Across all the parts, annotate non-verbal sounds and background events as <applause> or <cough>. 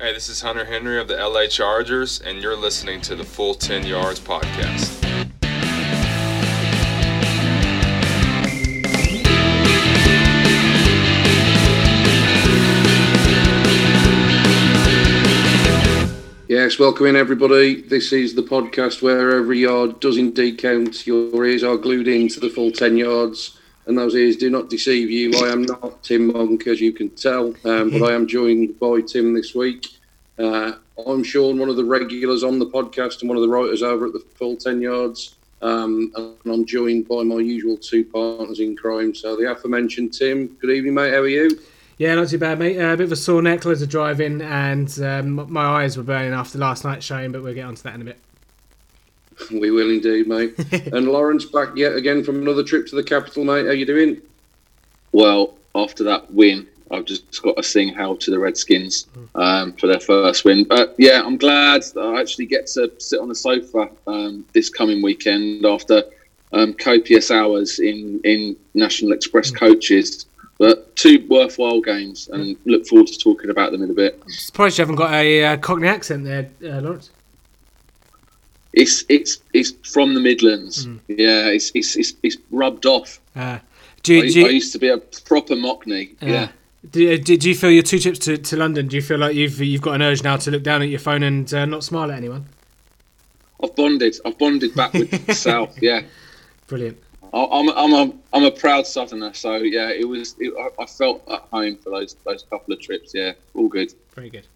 Hey, this is Hunter Henry of the LA Chargers, and you're listening to the Full 10 Yards podcast. Yes, welcome in everybody. This is the podcast where every yard does indeed count. Your ears are glued into the full 10 yards, and those ears do not deceive you. I am not Tim Monk, as you can tell, um, but I am joined by Tim this week. Uh, I'm Sean, one of the regulars on the podcast and one of the writers over at the full 10 yards. Um, and I'm joined by my usual two partners in crime. So, the aforementioned Tim. Good evening, mate. How are you? Yeah, not too bad, mate. Uh, a bit of a sore neck, loads of driving, and um, my eyes were burning after last night's showing, but we'll get onto that in a bit. We will indeed, mate. <laughs> and Lawrence back yet again from another trip to the capital, mate. Hail you doing? Well, after that win, I've just got to sing "How" to the Redskins um, for their first win. But yeah, I'm glad that I actually get to sit on the sofa um, this coming weekend after um, copious hours in in National Express coaches. But two worthwhile games, and look forward to talking about them in a bit. Surprised you haven't got a uh, Cockney accent there, uh, Lawrence. It's it's it's from the Midlands. Yeah, it's, it's it's it's rubbed off. Uh, do, you, I, do, you, I used to be a proper Mockney. uh, yeah. do, do, do you feel your two trips to, to London? Do you feel like you've you've got an urge now to look down at your phone and uh, not smile at anyone? I've bonded. I've bonded back with <laughs> the South. Yeah. Brilliant. I- I'm I'm a I'm a proud Southerner, so yeah, it was. It, I, I felt at home for those those couple of trips. Yeah, all good. Very good.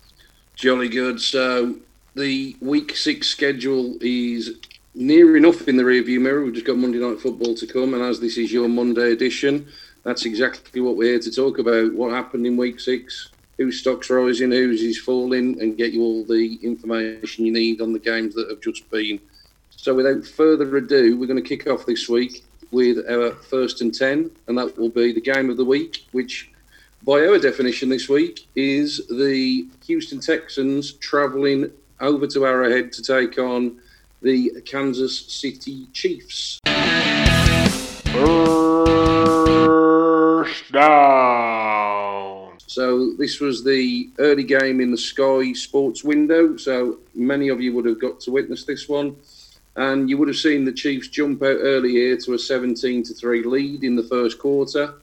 Jolly good. So the week six schedule is near enough in the rearview mirror. We've just got Monday night football to come, and as this is your Monday edition, that's exactly what we're here to talk about. What happened in week six? Whose stock's rising? Whose is falling? And get you all the information you need on the games that have just been. So without further ado, we're going to kick off this week with our first and ten, and that will be the game of the week, which by our definition this week, is the Houston Texans travelling over to Arrowhead to take on the Kansas City Chiefs. First down. So this was the early game in the Sky Sports window. So many of you would have got to witness this one, and you would have seen the Chiefs jump out early here to a 17 to three lead in the first quarter.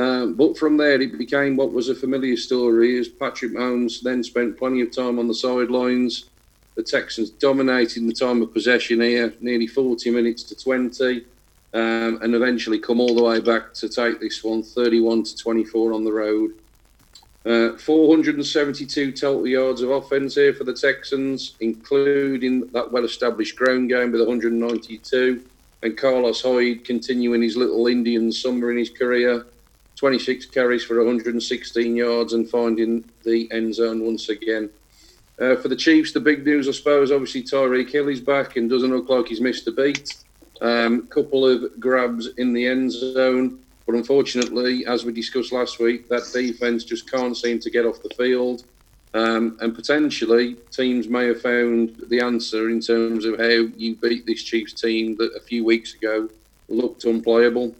Um, but from there, it became what was a familiar story as Patrick Mahomes then spent plenty of time on the sidelines. The Texans dominated the time of possession here, nearly 40 minutes to 20, um, and eventually come all the way back to take this one 31 to 24 on the road. Uh, 472 total yards of offense here for the Texans, including that well established ground game with 192. And Carlos Hyde continuing his little Indian summer in his career. 26 carries for 116 yards and finding the end zone once again. Uh, for the Chiefs, the big news, I suppose, obviously Tyreek Hill is back and doesn't look like he's missed a beat. Um, couple of grabs in the end zone, but unfortunately, as we discussed last week, that defense just can't seem to get off the field. Um, and potentially, teams may have found the answer in terms of how you beat this Chiefs team that a few weeks ago looked unplayable.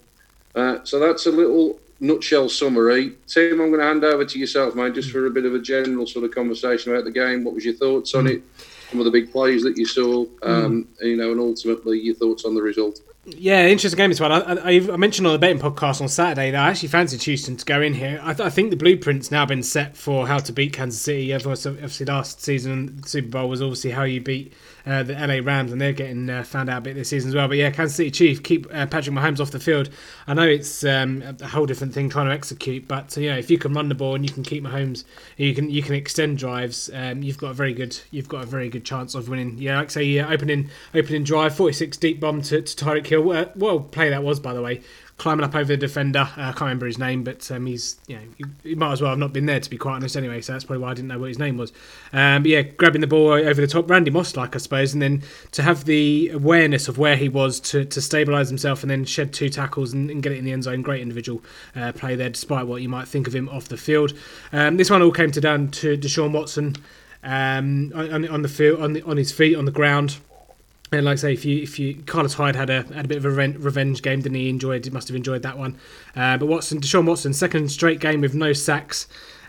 Uh, so that's a little nutshell summary. Tim, I'm going to hand over to yourself, mate, just for a bit of a general sort of conversation about the game. What was your thoughts on it? Some of the big plays that you saw, um, you know, and ultimately your thoughts on the result. Yeah, interesting game this one. I, I, I mentioned on the betting podcast on Saturday that I actually fancied Houston to go in here. I, th- I think the blueprint's now been set for how to beat Kansas City. Obviously, obviously last season, Super Bowl was obviously how you beat uh, the LA Rams, and they're getting uh, found out a bit this season as well. But yeah, Kansas City Chief keep uh, Patrick Mahomes off the field. I know it's um, a whole different thing trying to execute, but uh, know if you can run the ball and you can keep Mahomes, you can you can extend drives. Um, you've got a very good you've got a very good chance of winning. Yeah, like I say, yeah, opening opening drive, forty six deep bomb to, to Tyreek Hill. Uh, what a play that was, by the way. Climbing up over the defender. Uh, I can't remember his name, but um, he's you know he, he might as well have not been there to be quite honest anyway. So that's probably why I didn't know what his name was. Um, but yeah, grabbing the ball over the top, Randy Moss like I suppose, and then to have the awareness of where he was to, to stabilise himself and then shed two tackles and, and get it in the end zone. Great individual uh, play there, despite what you might think of him off the field. Um, this one all came to down to Deshaun Watson um, on, on the field, on, the, on his feet, on the ground. And like I say, if you if you Carlos Hyde had a had a bit of a revenge, game, didn't he? Enjoyed, he must have enjoyed that one. Uh, but Watson, Deshaun Watson, second straight game with no sacks.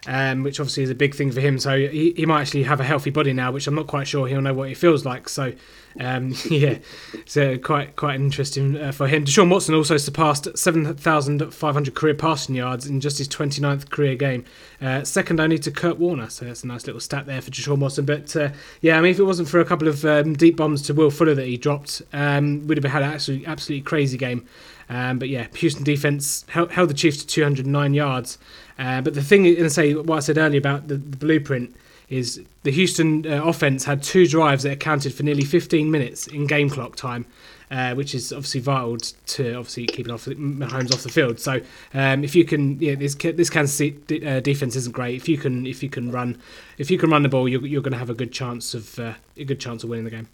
um, which obviously is a big thing for him. So he, he might actually have a healthy body now, which I'm not quite sure he'll know what it feels like. So um, <laughs> yeah, so quite quite interesting uh, for him. Deshaun Watson also surpassed 7,500 career passing yards in just his 29th career game, uh, second only to Kurt Warner. So that's a nice little stat there for Deshaun Watson. But uh, yeah, I mean, if it wasn't for a couple of um, deep bombs to Will Fuller that he dropped, um, we'd have had an absolutely absolutely crazy game. Um, but yeah, Houston defense held, held, the Chiefs to 209 yards. Uh, but the thing, and say what I said earlier about the, the blueprint is the Houston uh, offense had two drives that accounted for nearly 15 minutes in game clock time, uh, which is obviously vital to obviously keeping off Mahomes off the field. So um, if you can, yeah, this this Kansas City uh, defense isn't great. If you can, if you can run, if you can run the ball, you're, you're going to have a good chance of uh, a good chance of winning the game.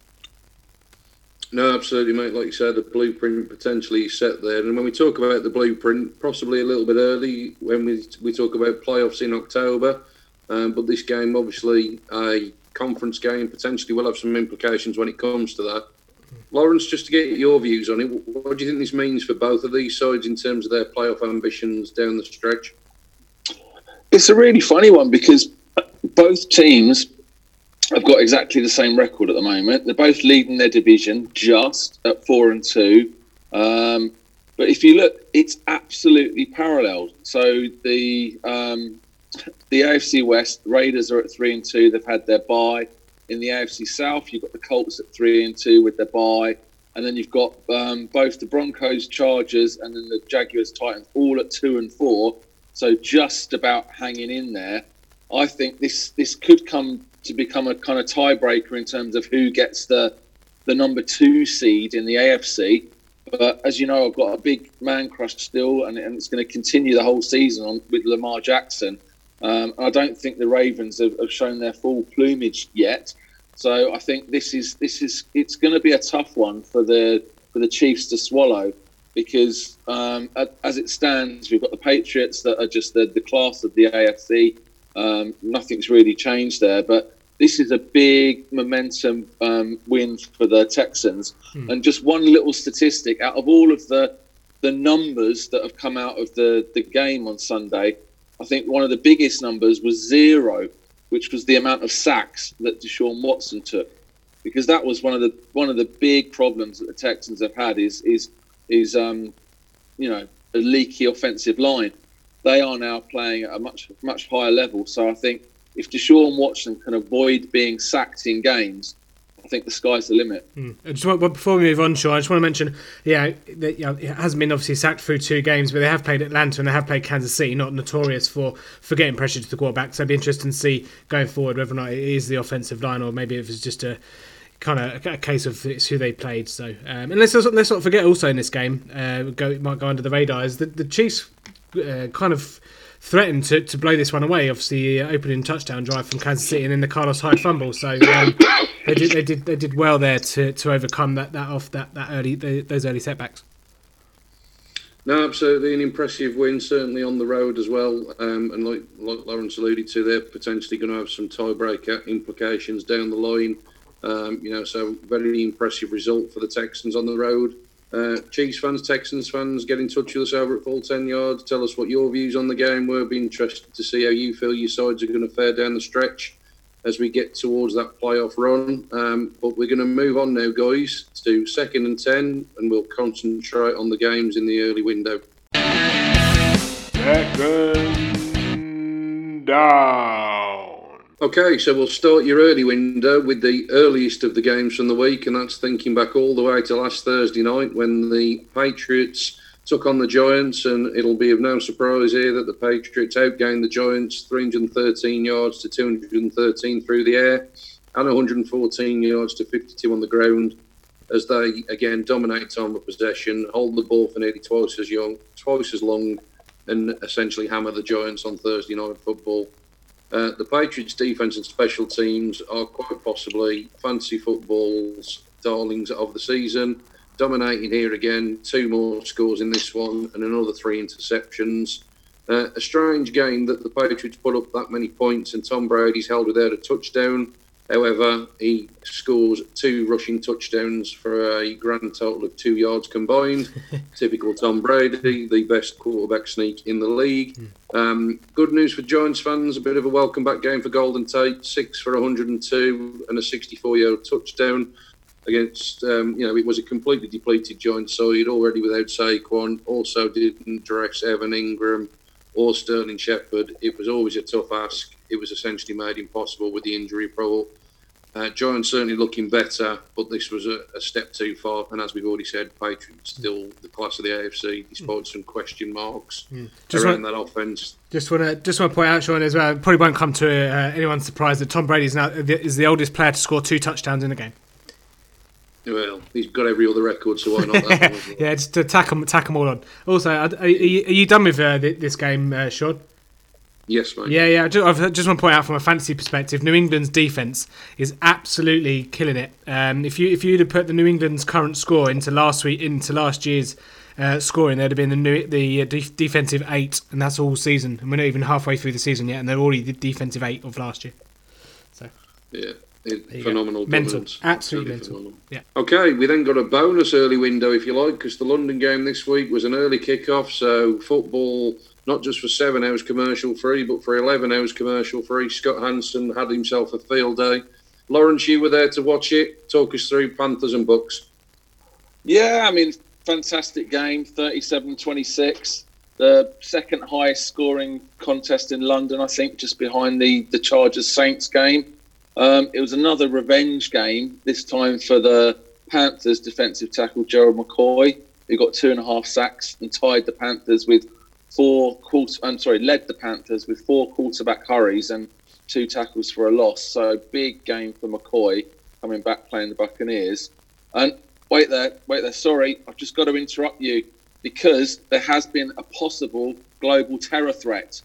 No, absolutely, mate. Like you said, the blueprint potentially set there. And when we talk about the blueprint, possibly a little bit early when we we talk about playoffs in October. Um, but this game, obviously, a conference game, potentially will have some implications when it comes to that. Lawrence, just to get your views on it, what do you think this means for both of these sides in terms of their playoff ambitions down the stretch? It's a really funny one because both teams have got exactly the same record at the moment. They're both leading their division just at four and two. Um, but if you look, it's absolutely parallel. So the um, the AFC West, Raiders are at three and two. They've had their bye. In the AFC South, you've got the Colts at three and two with their bye, and then you've got um, both the Broncos, Chargers, and then the Jaguars, Titans, all at two and four. So just about hanging in there. I think this this could come to become a kind of tiebreaker in terms of who gets the the number two seed in the AFC. But as you know, I've got a big man crush still, and, and it's going to continue the whole season on, with Lamar Jackson. Um, I don't think the Ravens have, have, shown their full plumage yet. So I think this is this is it's going to be a tough one for the for the Chiefs to swallow because um, as it stands, we've got the Patriots that are just the, the class of the AFC. Um, nothing's really changed there, but this is a big momentum um, win for the Texans. Hmm. And just one little statistic out of all of the the numbers that have come out of the, the game on Sunday, I think one of the biggest numbers was zero, which was the amount of sacks that Deshaun Watson took, because that was one of the one of the big problems that the Texans have had is is is um, you know a leaky offensive line. They are now playing at a much much higher level, so I think if Deshaun Watson can avoid being sacked in games, I think the sky's the limit. Mm. Just want, before we move on, Sean, I just want to mention, yeah, that, you know, it hasn't been obviously sacked through two games, but they have played Atlanta and they have played Kansas City, not notorious for, for getting pressure to the quarterback. So it'd be interesting to see going forward whether or not it is the offensive line or maybe if it's just a kind of a case of it's who they played. So um, and let's let's not forget also in this game, uh, go might go under the radar is the the Chiefs uh, kind of threatened to, to blow this one away. Obviously, uh, opening touchdown drive from Kansas City and then the Carlos Hyde fumble. So um, they did they did they did well there to, to overcome that, that off that that early the, those early setbacks. No, absolutely an impressive win, certainly on the road as well. Um, and like, like Lawrence alluded to, they're potentially going to have some tiebreaker implications down the line. Um, you know, so very impressive result for the Texans on the road. Uh, Chiefs fans, Texans fans, get in touch with us over at Full 10 Yards. Tell us what your views on the game were. Be interested to see how you feel your sides are going to fare down the stretch as we get towards that playoff run. Um, but we're going to move on now, guys, to second and 10, and we'll concentrate on the games in the early window. Second down. Okay, so we'll start your early window with the earliest of the games from the week, and that's thinking back all the way to last Thursday night when the Patriots took on the Giants. And it'll be of no surprise here that the Patriots outgained the Giants 313 yards to 213 through the air and 114 yards to 52 on the ground as they again dominate time of possession, hold the ball for nearly twice as young, twice as long, and essentially hammer the Giants on Thursday night football. Uh, the Patriots' defense and special teams are quite possibly fantasy football's darlings of the season. Dominating here again, two more scores in this one and another three interceptions. Uh, a strange game that the Patriots put up that many points and Tom Brady's held without a touchdown. However, he scores two rushing touchdowns for a grand total of two yards combined. <laughs> Typical Tom Brady, the best quarterback sneak in the league. Um, good news for Giants fans, a bit of a welcome back game for Golden Tate, six for 102 and a 64 yard touchdown against, um, you know, it was a completely depleted Giant side, already without Saquon, also didn't dress Evan Engram or Sterling Shepard. It was always a tough ask. It was essentially made impossible with the injury report. Uh, Giants certainly looking better, but this was a, a, step too far. And as we've already said, Patriots still the class of the AFC, despite some question marks mm. just around want, that offense. Just want to just want to point out, Sean, as well. Probably won't come to uh, anyone's surprise that Tom Brady is now is the oldest player to score two touchdowns in a game. Well, he's got every other record, so why not <laughs> that? yeah, just to tack them, tack them all on. Also, are, are, you, are you, done with uh, this game, uh, Sean? Yes, mate. Yeah, yeah. I just, I just want to point out from a fantasy perspective, New England's defense is absolutely killing it. Um, if you if you'd have put the New England's current score into last week into last year's uh, scoring, there'd have been the new, the uh, defensive eight, and that's all season. And we're not even halfway through the season yet, and they're already the defensive eight of last year. So yeah, phenomenal mental absolutely mental phenomenal. yeah okay we then got a bonus early window if you like because the london game this week was an early kick-off so football not just for seven hours commercial free, but for 11 hours commercial free. Scott Hanson had himself a field day. Lawrence, you were there to watch it. Talk us through Panthers and Bucks. Yeah, I mean, fantastic game, 37 26. The second highest scoring contest in London, I think, just behind the, the Chargers Saints game. Um, it was another revenge game, this time for the Panthers defensive tackle Gerald McCoy, who got two and a half sacks and tied the Panthers with four quarter. I'm sorry, led the Panthers with four quarterback hurries and two tackles for a loss. So big game for McCoy coming back playing the Buccaneers. And wait there, wait there. Sorry, I've just got to interrupt you because there has been a possible global terror threat.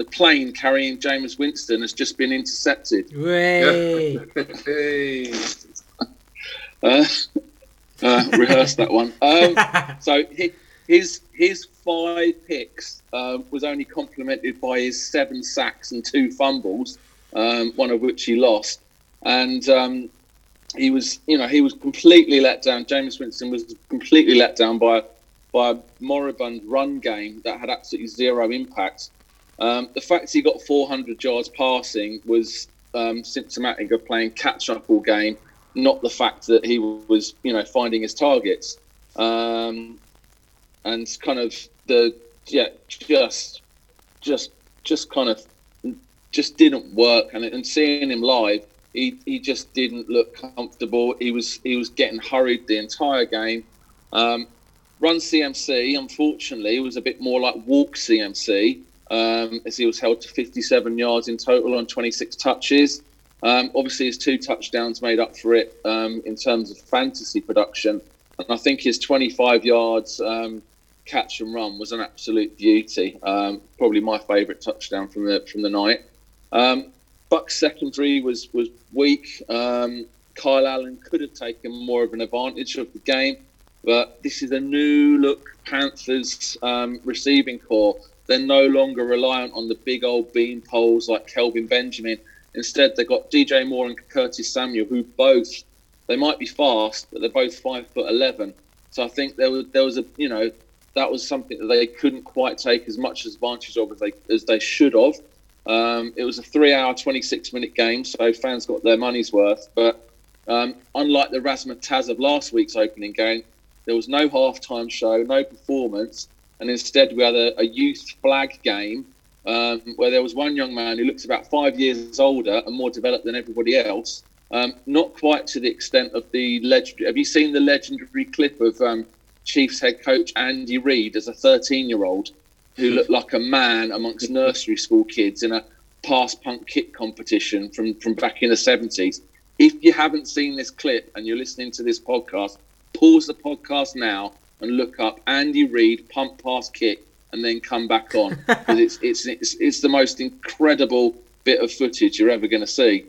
The plane carrying Jameis Winston has just been intercepted. Way. <laughs> uh, uh, rehearse that one. Um, <laughs> so he, his his five picks uh, was only complemented by his seven sacks and two fumbles, um, one of which he lost, and um, he was you know he was completely let down. Jameis Winston was completely let down by by a moribund run game that had absolutely zero impact. Um, the fact he got 400 yards passing was um, symptomatic of playing catch up all game, not the fact that he was you know finding his targets. Um, and kind of the yeah just just just kind of just didn't work. And, and seeing him live he, he just didn't look comfortable. He was he was getting hurried the entire game. Um, run CMC unfortunately was a bit more like walk CMC um, as he was held to 57 yards in total on 26 touches um, obviously his two touchdowns made up for it um, in terms of fantasy production and I think his 25 yards um, catch and run was an absolute beauty. Um, probably my favourite touchdown from the from the night. Um, Buck's secondary was was weak. Kyle Allen could have taken more of an advantage of the game, but this is a new look Panthers receiving corps. They're no longer reliant on the big old bean poles like Kelvin Benjamin. Instead, they've got DJ Moore and Curtis Samuel, who both they might be fast, but they're both five foot eleven. So I think there was there was a you know that was something that they couldn't quite take as much advantage of as they as they should have. Um, it was a three-hour, 26-minute game, so fans got their money's worth. But um, unlike the razzmatazz of last week's opening game, there was no halftime show, no performance, and instead we had a, a youth flag game um, where there was one young man who looks about five years older and more developed than everybody else. Um, not quite to the extent of the legendary. Have you seen the legendary clip of um, Chiefs head coach Andy Reid as a 13 year old who looked <laughs> like a man amongst nursery school kids in a pass punt kick competition from, from back in the 70s. If you haven't seen this clip and you're listening to this podcast, pause the podcast now and look up Andy Reid punt pass kick and then come back on <laughs> because it's, it's, it's, it's the most incredible bit of footage you're ever going to see.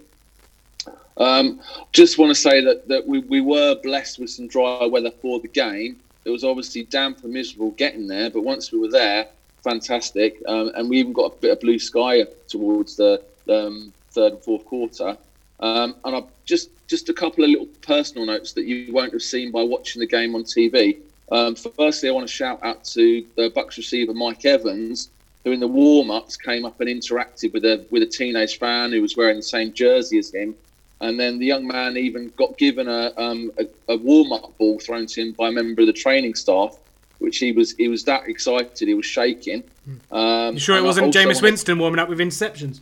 Um, just want to say that, that we, we were blessed with some dry weather for the game it was obviously damp and miserable getting there, but once we were there, fantastic. Um, and we even got a bit of blue sky towards the um, third and fourth quarter. Um, and I just just a couple of little personal notes that you won't have seen by watching the game on TV. Um, firstly, I want to shout out to the Bucks receiver Mike Evans, who in the warm-ups came up and interacted with a with a teenage fan who was wearing the same jersey as him. And then the young man even got given a, um, a, a warm-up ball thrown to him by a member of the training staff, which he was he was that excited he was shaking. Um, You sure it wasn't Jameis Winston warming up with interceptions?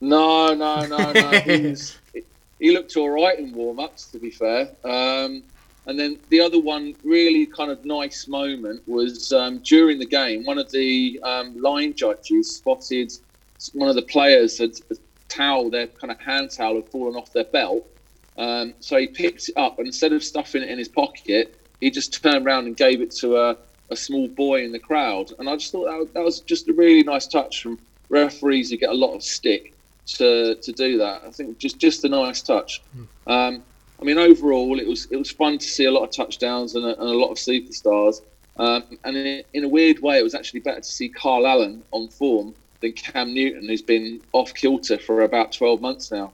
no, no, no, no. <laughs> he, was, he looked all right in warm ups, to be fair. Um, and then the other one, really kind of nice moment, was um, during the game. One of the um, line judges spotted one of the players had a towel, their kind of hand towel had fallen off their belt. Um, so he picked it up and instead of stuffing it in his pocket, he just turned around and gave it to a, a small boy in the crowd. And I just thought that, was- that was just a really nice touch from referees who get a lot of stick to to do that. I think just just a nice touch. Um, I mean, overall, it was it was fun to see a lot of touchdowns and a, and a lot of superstars. Um, and in, in a weird way, it was actually better to see Carl Allen on form than Cam Newton, who's been off kilter for about twelve months now.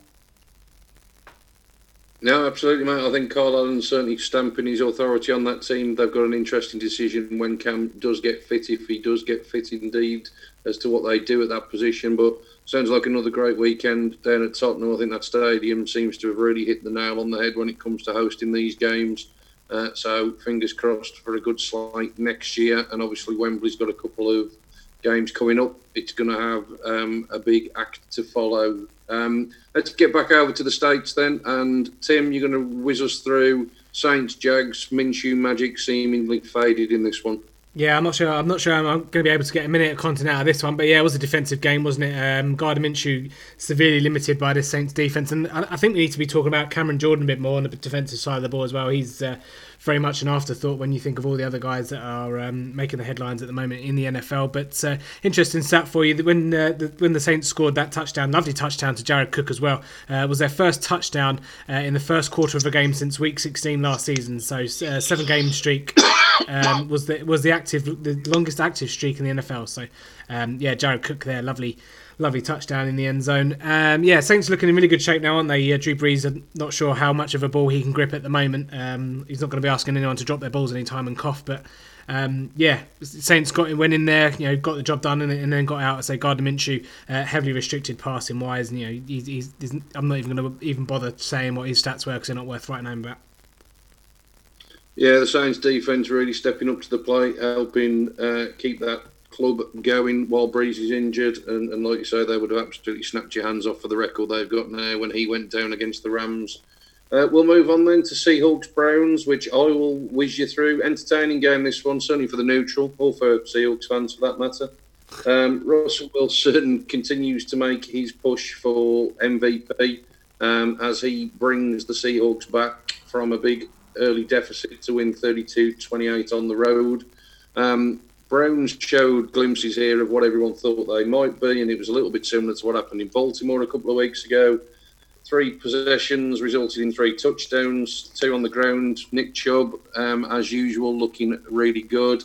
No, absolutely, mate. I think Carl Allen's certainly stamping his authority on that team. They've got an interesting decision when Cam does get fit, if he does get fit indeed, as to what they do at that position. But sounds like another great weekend down at Tottenham. I think that stadium seems to have really hit the nail on the head when it comes to hosting these games. Uh, so fingers crossed for a good slate next year. And obviously Wembley's got a couple of games coming up. It's going to have um, a big act to follow. Um, let's get back over to the States then. And Tim, you're going to whiz us through Saints, Jags, Minshew magic seemingly faded in this one. Yeah, I'm not sure. I'm not sure I'm going to be able to get a minute of content out of this one, but yeah, it was a defensive game, wasn't it? Um, Gardner Minshew severely limited by the Saints defense, and I, think we need to be talking about Cameron Jordan a bit more on the defensive side of the ball as well. He's uh, very much an afterthought when you think of all the other guys that are um, making the headlines at the moment in the NFL. But uh, interesting stat for you: when uh, the, when the Saints scored that touchdown, lovely touchdown to Jared Cook as well, uh, was their first touchdown uh, in the first quarter of a game since Week 16 last season. So uh, seven game streak um, was the was the active the longest active streak in the NFL. So um, yeah, Jared Cook there, lovely. Lovely touchdown in the end zone. Um, yeah, Saints looking in really good shape now, aren't they? Uh, Drew Brees, are not sure how much of a ball he can grip at the moment. Um, he's not going to be asking anyone to drop their balls anytime and cough, but um, yeah, Saints got went in there, you know, got the job done, and, and then got out. I say Gardner Minshew, uh, heavily restricted passing wise, and you know, he's, he's, he's, I'm not even going to even bother saying what his stats were because they're not worth writing about. Yeah, the Saints defence really stepping up to the plate, helping uh, keep that club going while Brees is injured. And, and like you say, they would have absolutely snapped your hands off for the record they've got now when he went down against the Rams. Uh, we'll move on then to Seahawks Browns, which I will whiz you through. Entertaining game this one, certainly for the neutral, or for Seahawks fans for that matter. Um, Russell Wilson <laughs> continues to make his push for MVP um, as he brings the Seahawks back from a big early deficit to win 32-28 on the road. Um, Browns showed glimpses here of what everyone thought they might be, and it was a little bit similar to what happened in Baltimore a couple of weeks ago. Three possessions resulted in three touchdowns, two on the ground. Nick Chubb, um, as usual, looking really good.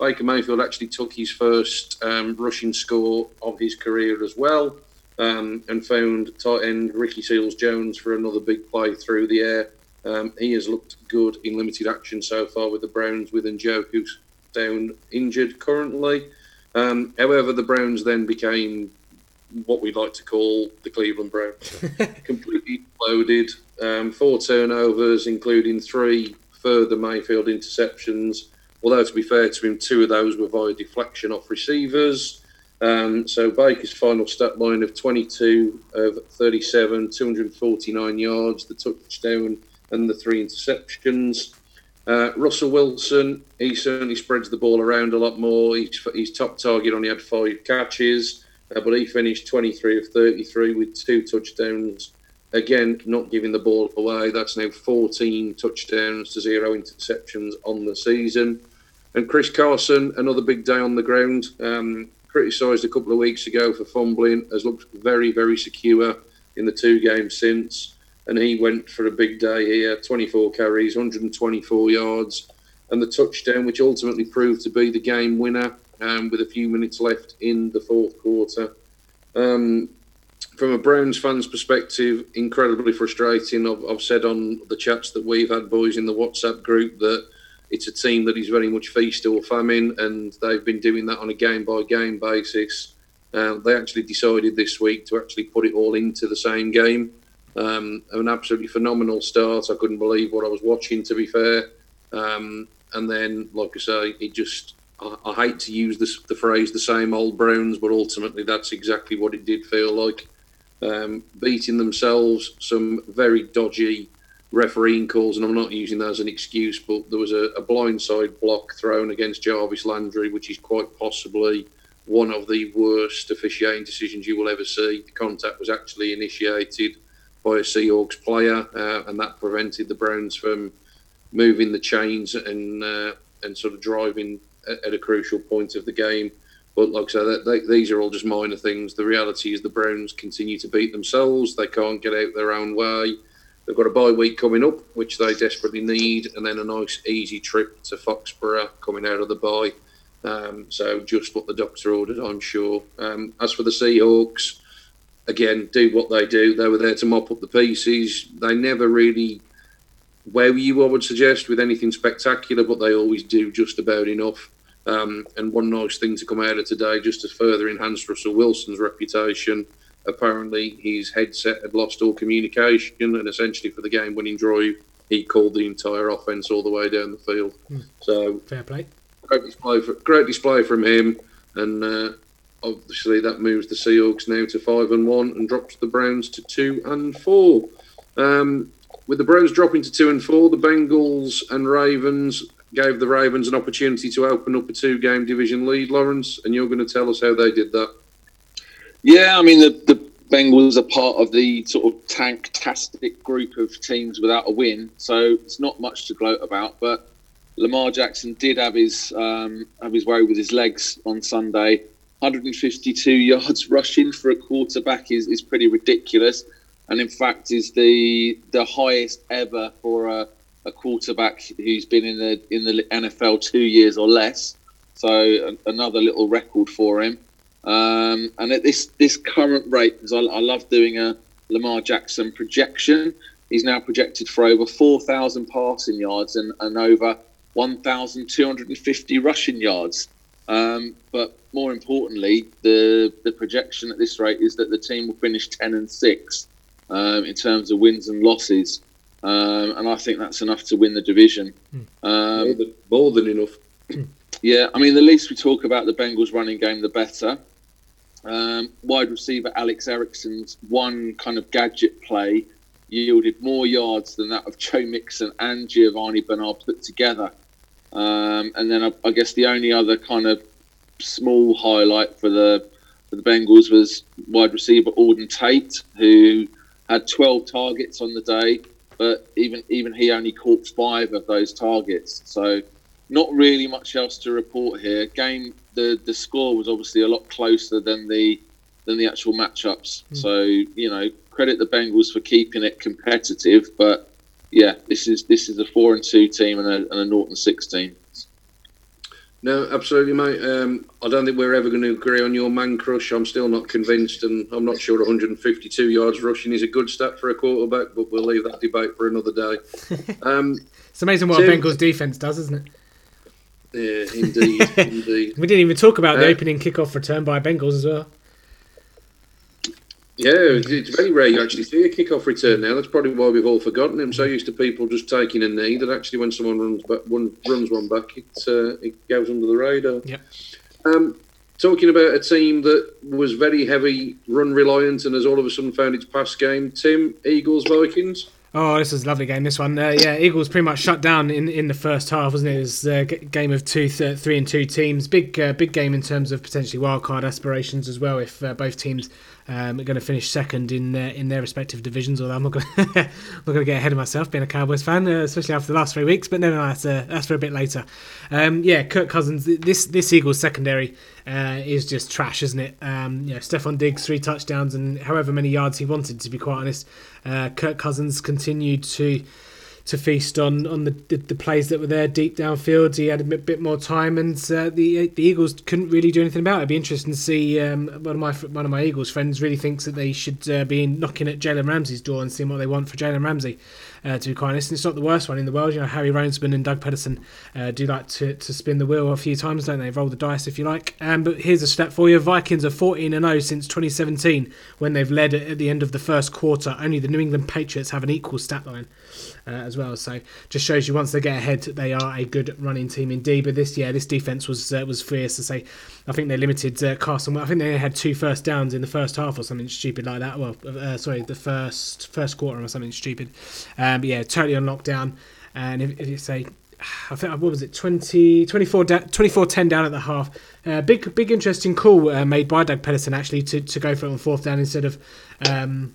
Baker Mayfield actually took his first um, rushing score of his career as well, um, and found tight end Ricky Seals Jones for another big play through the air. Um, he has looked good in limited action so far with the Browns, with Njoku's down injured currently. Um, however, the Browns then became what we'd like to call the Cleveland Browns. <laughs> Completely loaded, um, four turnovers, including three further Mayfield interceptions. Although, to be fair to him, two of those were via deflection off receivers. Um, so Baker's final stat line of 22 of 37, 249 yards, the touchdown and the three interceptions. Uh, Russell Wilson, he certainly spreads the ball around a lot more. He's, his top target only had five catches, uh, but he finished 23 of 33 with two touchdowns. Again, not giving the ball away. That's now 14 touchdowns to zero interceptions on the season. And Chris Carson, another big day on the ground. Um, criticised a couple of weeks ago for fumbling, has looked very, very secure in the two games since. And he went for a big day here 24 carries, 124 yards, and the touchdown, which ultimately proved to be the game winner um, with a few minutes left in the fourth quarter. Um, from a Browns fan's perspective, incredibly frustrating. I've, I've said on the chats that we've had, boys, in the WhatsApp group, that it's a team that is very much feast or famine, and they've been doing that on a game by game basis. Uh, they actually decided this week to actually put it all into the same game. Um, an absolutely phenomenal start. I couldn't believe what I was watching, to be fair. Um, and then, like I say, it just, I, I hate to use this, the phrase the same old Browns, but ultimately that's exactly what it did feel like. Um, beating themselves, some very dodgy refereeing calls, and I'm not using that as an excuse, but there was a, a blindside block thrown against Jarvis Landry, which is quite possibly one of the worst officiating decisions you will ever see. The contact was actually initiated by a Seahawks player, uh, and that prevented the Browns from moving the chains and uh, and sort of driving at, at, a crucial point of the game. But like I said, they, these are all just minor things. The reality is the Browns continue to beat themselves. They can't get out their own way. They've got a bye week coming up, which they desperately need, and then a nice easy trip to Foxborough coming out of the bye. Um, so just what the doctor ordered, I'm sure. Um, as for the Seahawks, again, do what they do. They were there to mop up the pieces. They never really where you, I would suggest, with anything spectacular, but they always do just about enough. Um, and one nice thing to come out of today, just to further enhance Russell Wilson's reputation, apparently his headset had lost all communication, and essentially for the game-winning drive, he called the entire offense all the way down the field. Mm. So fair play, great display, for, great display from him, and uh, obviously that moves the Seahawks now to five and one, and drops the Browns to two and four. Um, with the Browns dropping to two and four, the Bengals and Ravens gave the Ravens an opportunity to open up a two-game division lead. Lawrence, and you're going to tell us how they did that. Yeah, I mean the the Bengals are part of the sort of tank-tastic group of teams without a win, so it's not much to gloat about. But Lamar Jackson did have his um, have his way with his legs on Sunday. 152 yards <laughs> rushing for a quarterback is, is pretty ridiculous and in fact is the the highest ever for a, a quarterback who's been in the in the NFL two years or less. So another little record for him. Um, and at this this current rate, because I, I, love doing a Lamar Jackson projection, he's now projected for over 4,000 passing yards and, and over 1,250 rushing yards. Um, but more importantly, the the projection at this rate is that the team will finish 10 and six um, in terms of wins and losses. Um, and I think that's enough to win the division. Um, more, than, more than enough. <clears throat> yeah, I mean, the least we talk about the Bengals running game, the better. Um, wide receiver Alex Erickson's one kind of gadget play yielded more yards than that of Joe Mixon and Giovanni Bernard put together. Um, and then I, I, guess the only other kind of small highlight for the for the Bengals was wide receiver Auden Tate, who had 12 targets on the day, but even even he only caught five of those targets. So not really much else to report here. Game the the score was obviously a lot closer than the than the actual matchups. Mm. So you know credit the Bengals for keeping it competitive, but yeah, this is this is a four and two team and a, and a Norton six team. No, absolutely, mate. Um, I don't think we're ever going to agree on your man crush. I'm still not convinced, and I'm not sure 152 yards rushing is a good stat for a quarterback, but we'll leave that debate for another day. <laughs> Um, it's amazing what Tim, Bengals defense does, isn't it? Yeah, indeed, <laughs> indeed. We didn't even talk about uh, the opening kickoff return by Bengals as well. Yeah, it's very rare you actually see a kick-off return now. That's probably why we've all forgotten him. So used to people just taking a knee that actually, when someone runs back, one runs one back, it uh, it goes under the radar. Yeah. Um, talking about a team that was very heavy run reliant and has all of a sudden found its pass game. Tim, Eagles, Vikings. Oh, this is a lovely game. This one, uh, yeah, Eagles pretty much shut down in, in the first half, wasn't it? It was a game of two, th- three and two teams. Big, uh, big game in terms of potentially wildcard aspirations as well. If uh, both teams um, going to finish second in their in their respective divisions. Although I'm not going <laughs> to, get ahead of myself being a Cowboys fan, uh, especially after the last three weeks. But no, no, that's uh, that's for a bit later. Um, yeah, Kirk Cousins. This this Eagles secondary uh, is just trash, isn't it? Um, you know, Stefon Diggs three touchdowns and however many yards he wanted. To be quite honest, uh, Kirk Cousins continued to to feast on on the, the, the plays that were there deep downfield. He had a bit, more time, and uh, the the Eagles couldn't really do anything about it. It'd be interesting to see. Um, one of my one of my Eagles friends really thinks that they should uh, be knocking at Jalen Ramsey's door and seeing what they want for Jalen Ramsey. Uh, to be quite honest, and it's not the worst one in the world. You know, Howie Roseman and Doug Pederson uh, do like to, to spin the wheel a few times, don't they? Roll the dice if you like. Um, but here's a stat for you: Vikings are 14 and 0 since 2017 when they've led at the end of the first quarter. Only the New England Patriots have an equal stat line uh, as well. So just shows you once they get ahead, they are a good running team indeed. But this, yeah, this defense was uh, was fierce to say. I think they limited uh, Carson. I think they had two first downs in the first half or something stupid like that. Well, uh, sorry, the first first quarter or something stupid. Um, yeah, totally on lockdown. And if, if you say I think what was it 20, 24, 24 10 down at the half. Uh, big big interesting call uh, made by Doug Pederson actually to, to go for it on fourth down instead of um,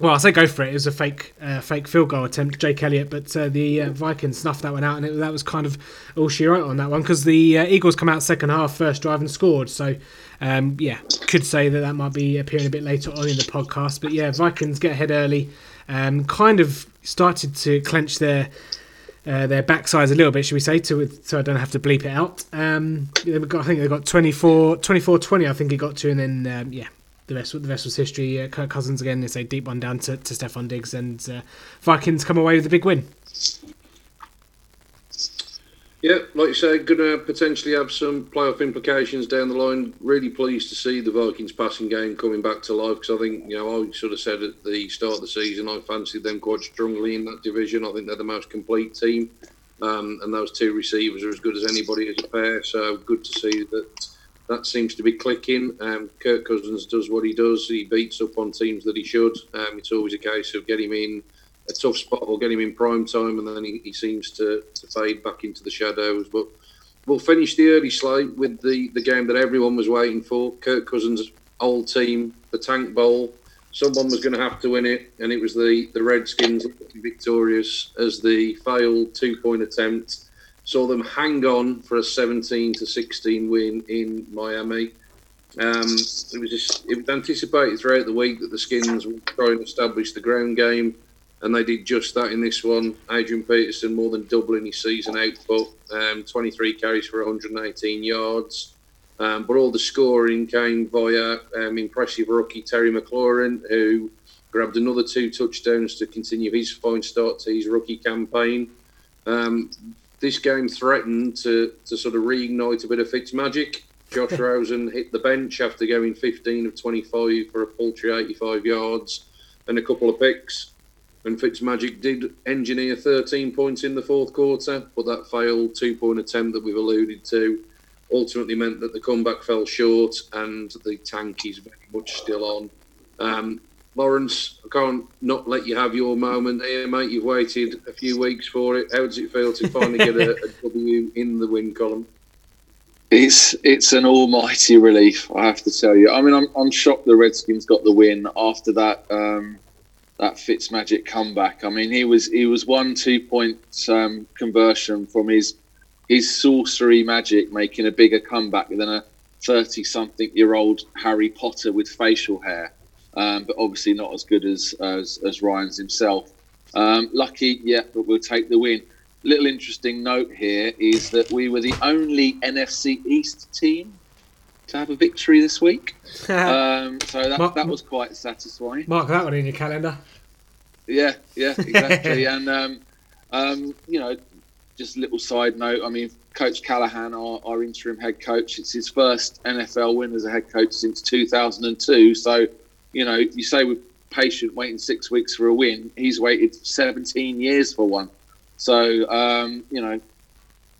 well, I say go for it. It was a fake, uh, fake field goal attempt, Jake Elliott, but uh, the uh, Vikings snuffed that one out, and it, that was kind of all she wrote on that one because the uh, Eagles come out second half, first drive and scored. So, um, yeah, could say that that might be appearing a bit later on in the podcast. But yeah, Vikings get ahead early, um, kind of started to clench their. Uh, their backsides a little bit, should we say, to so I don't have to bleep it out. Um, got, I think they got 24, 24 20, I think it got to, and then um, yeah, the rest the rest was history. Uh, Kirk Cousins again is a deep one down to, to Stefon Diggs, and uh, Vikings come away with a big win. Yeah, like you say, going to potentially have some playoff implications down the line. Really pleased to see the Vikings passing game coming back to life because I think, you know, I sort of said at the start of the season I fancied them quite strongly in that division. I think they're the most complete team. Um, and those two receivers are as good as anybody as a pair. So good to see that that seems to be clicking. Um, Kirk Cousins does what he does. He beats up on teams that he should. Um, it's always a case of get him in a tough spot We'll get him in prime time, and then he, he seems to, to fade back into the shadows. But we'll finish the early slate with the, the game that everyone was waiting for. Kirk Cousins' old team, the Tank Bowl. Someone was going to have to win it, and it was the, the Redskins victorious as the failed two point attempt saw them hang on for a 17 to 16 win in Miami. Um, it was just it was anticipated throughout the week that the Skins would try and establish the ground game, and they did just that in this one. Adrian Peterson more than doubling his season output, um, 23 carries for 118 yards. Um, but all the scoring came via um, impressive rookie Terry McLaurin, who grabbed another two touchdowns to continue his fine start to his rookie campaign. Um, this game threatened to, to sort of reignite a bit of Fitz magic. Josh <laughs> Rosen hit the bench after going 15 of 25 for a paltry 85 yards and a couple of picks. And Fitzmagic did engineer 13 points in the fourth quarter, but that failed two point attempt that we've alluded to ultimately meant that the comeback fell short and the tank is very much still on. Um, Lawrence, I can't not let you have your moment here, mate. You've waited a few weeks for it. How does it feel to finally get a, a W in the win column? It's it's an almighty relief, I have to tell you. I mean, I'm, I'm shocked the Redskins got the win after that um, that Fitzmagic comeback. I mean, he was he was one two point um, conversion from his his sorcery magic, making a bigger comeback than a thirty something year old Harry Potter with facial hair um, but obviously not as good as as, as Ryan's himself. Um, lucky, yeah, but we'll take the win. Little interesting note here is that we were the only NFC East team to have a victory this week. <laughs> um, so that, Mark, that was quite satisfying. Mark that one in your calendar. Yeah, yeah, <laughs> exactly. and um, um, you know, just a little side note. I mean, Coach Callahan, our, our interim head coach, it's his first NFL win as a head coach since 2002. So you know, you say we're patient waiting six weeks for a win. He's waited 17 years for one. So, um, you know,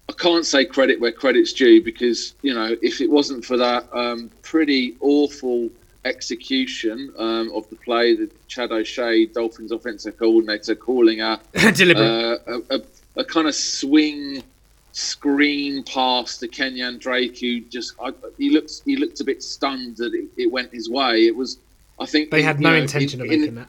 I can't say credit where credit's due because, you know, if it wasn't for that um, pretty awful execution um, of the play, the Chad O'Shea, Dolphins offensive coordinator, calling a, <laughs> uh, a, a, a, kind of swing screen pass to Kenyan Drake, who just I, he looked he looked a bit stunned that it, it went his way. It was I think they had no know, intention in, of making in, that.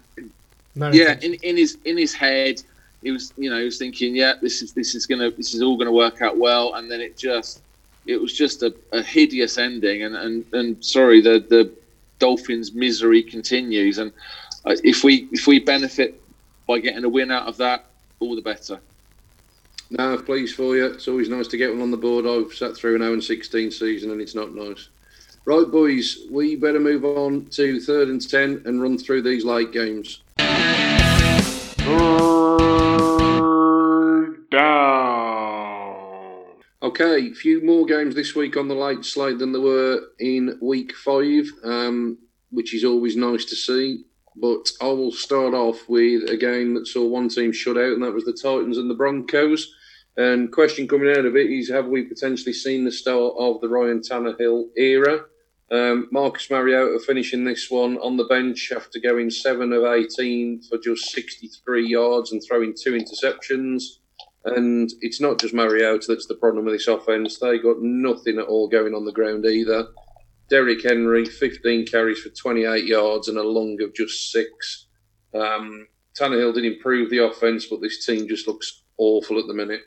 No yeah, in, in his in his head, he was you know he was thinking, yeah, this is this is gonna this is all gonna work out well, and then it just it was just a, a hideous ending, and and and sorry, the the Dolphins' misery continues, and uh, if we if we benefit by getting a win out of that, all the better. No, pleased for you. It's always nice to get one on the board. I've sat through an 0 and 16 season and it's not nice. Right, boys, we better move on to third and 10 and run through these late games. Down. Okay, a few more games this week on the late slate than there were in week five, um, which is always nice to see. But I will start off with a game that saw one team shut out, and that was the Titans and the Broncos. And question coming out of it is: Have we potentially seen the start of the Ryan Tannehill era? Um, Marcus Mariota finishing this one on the bench after going seven of eighteen for just sixty-three yards and throwing two interceptions. And it's not just Mariota that's the problem with this offense. They got nothing at all going on the ground either. Derrick Henry, 15 carries for 28 yards and a long of just six. Um, Tannehill did improve the offense, but this team just looks awful at the minute.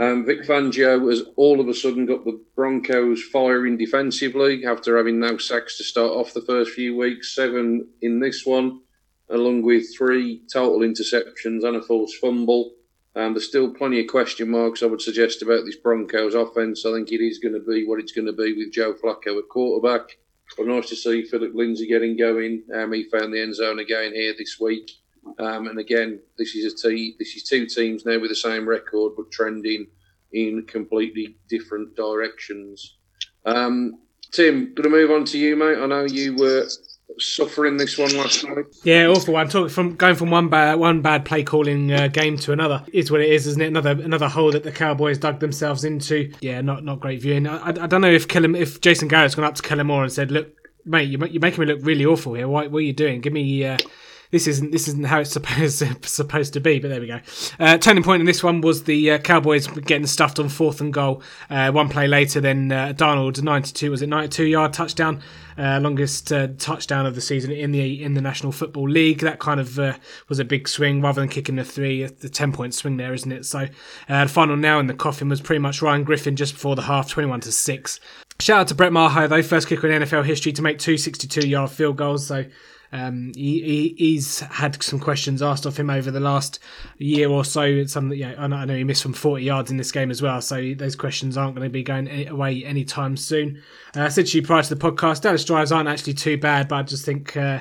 Um, Vic Fangio has all of a sudden got the Broncos firing defensively after having no sacks to start off the first few weeks, seven in this one, along with three total interceptions and a forced fumble. Um, there's still plenty of question marks, I would suggest, about this Broncos offense. I think it is going to be what it's going to be with Joe Flacco at quarterback. But nice to see Philip Lindsay getting going. Um, he found the end zone again here this week. Um, and again, this is a te- this is two teams now with the same record, but trending in completely different directions. Um, Tim, going to move on to you, mate. I know you were suffering this one last night. Yeah, awful. I'm talking from going from one bad one bad play calling uh, game to another. Is what it is, isn't it? Another another hole that the Cowboys dug themselves into. Yeah, not not great viewing. I, I, I don't know if Kellen, if Jason Garrett's gone up to Kellen Moore and said, "Look, mate, you're, you're making me look really awful here. What, are you doing? Give me." Uh, this isn't this isn't how it's supposed <laughs> supposed to be, but there we go. Uh, turning point in this one was the uh, Cowboys getting stuffed on fourth and goal. Uh, one play later, then uh, Darnold ninety two was it ninety two yard touchdown, uh, longest uh, touchdown of the season in the in the National Football League. That kind of uh, was a big swing rather than kicking the three, the ten point swing there, isn't it? So uh, the final now in the coffin was pretty much Ryan Griffin just before the half, twenty one to six. Shout out to Brett Maher though, first kicker in NFL history to make two 62 yard field goals. So um, he, he, he's had some questions asked of him over the last year or so. Some, I know, I know he missed from 40 yards in this game as well, so those questions aren't going to be going any, away anytime soon. Uh, said you prior to the podcast, Dallas drives aren't actually too bad, but I just think. Uh,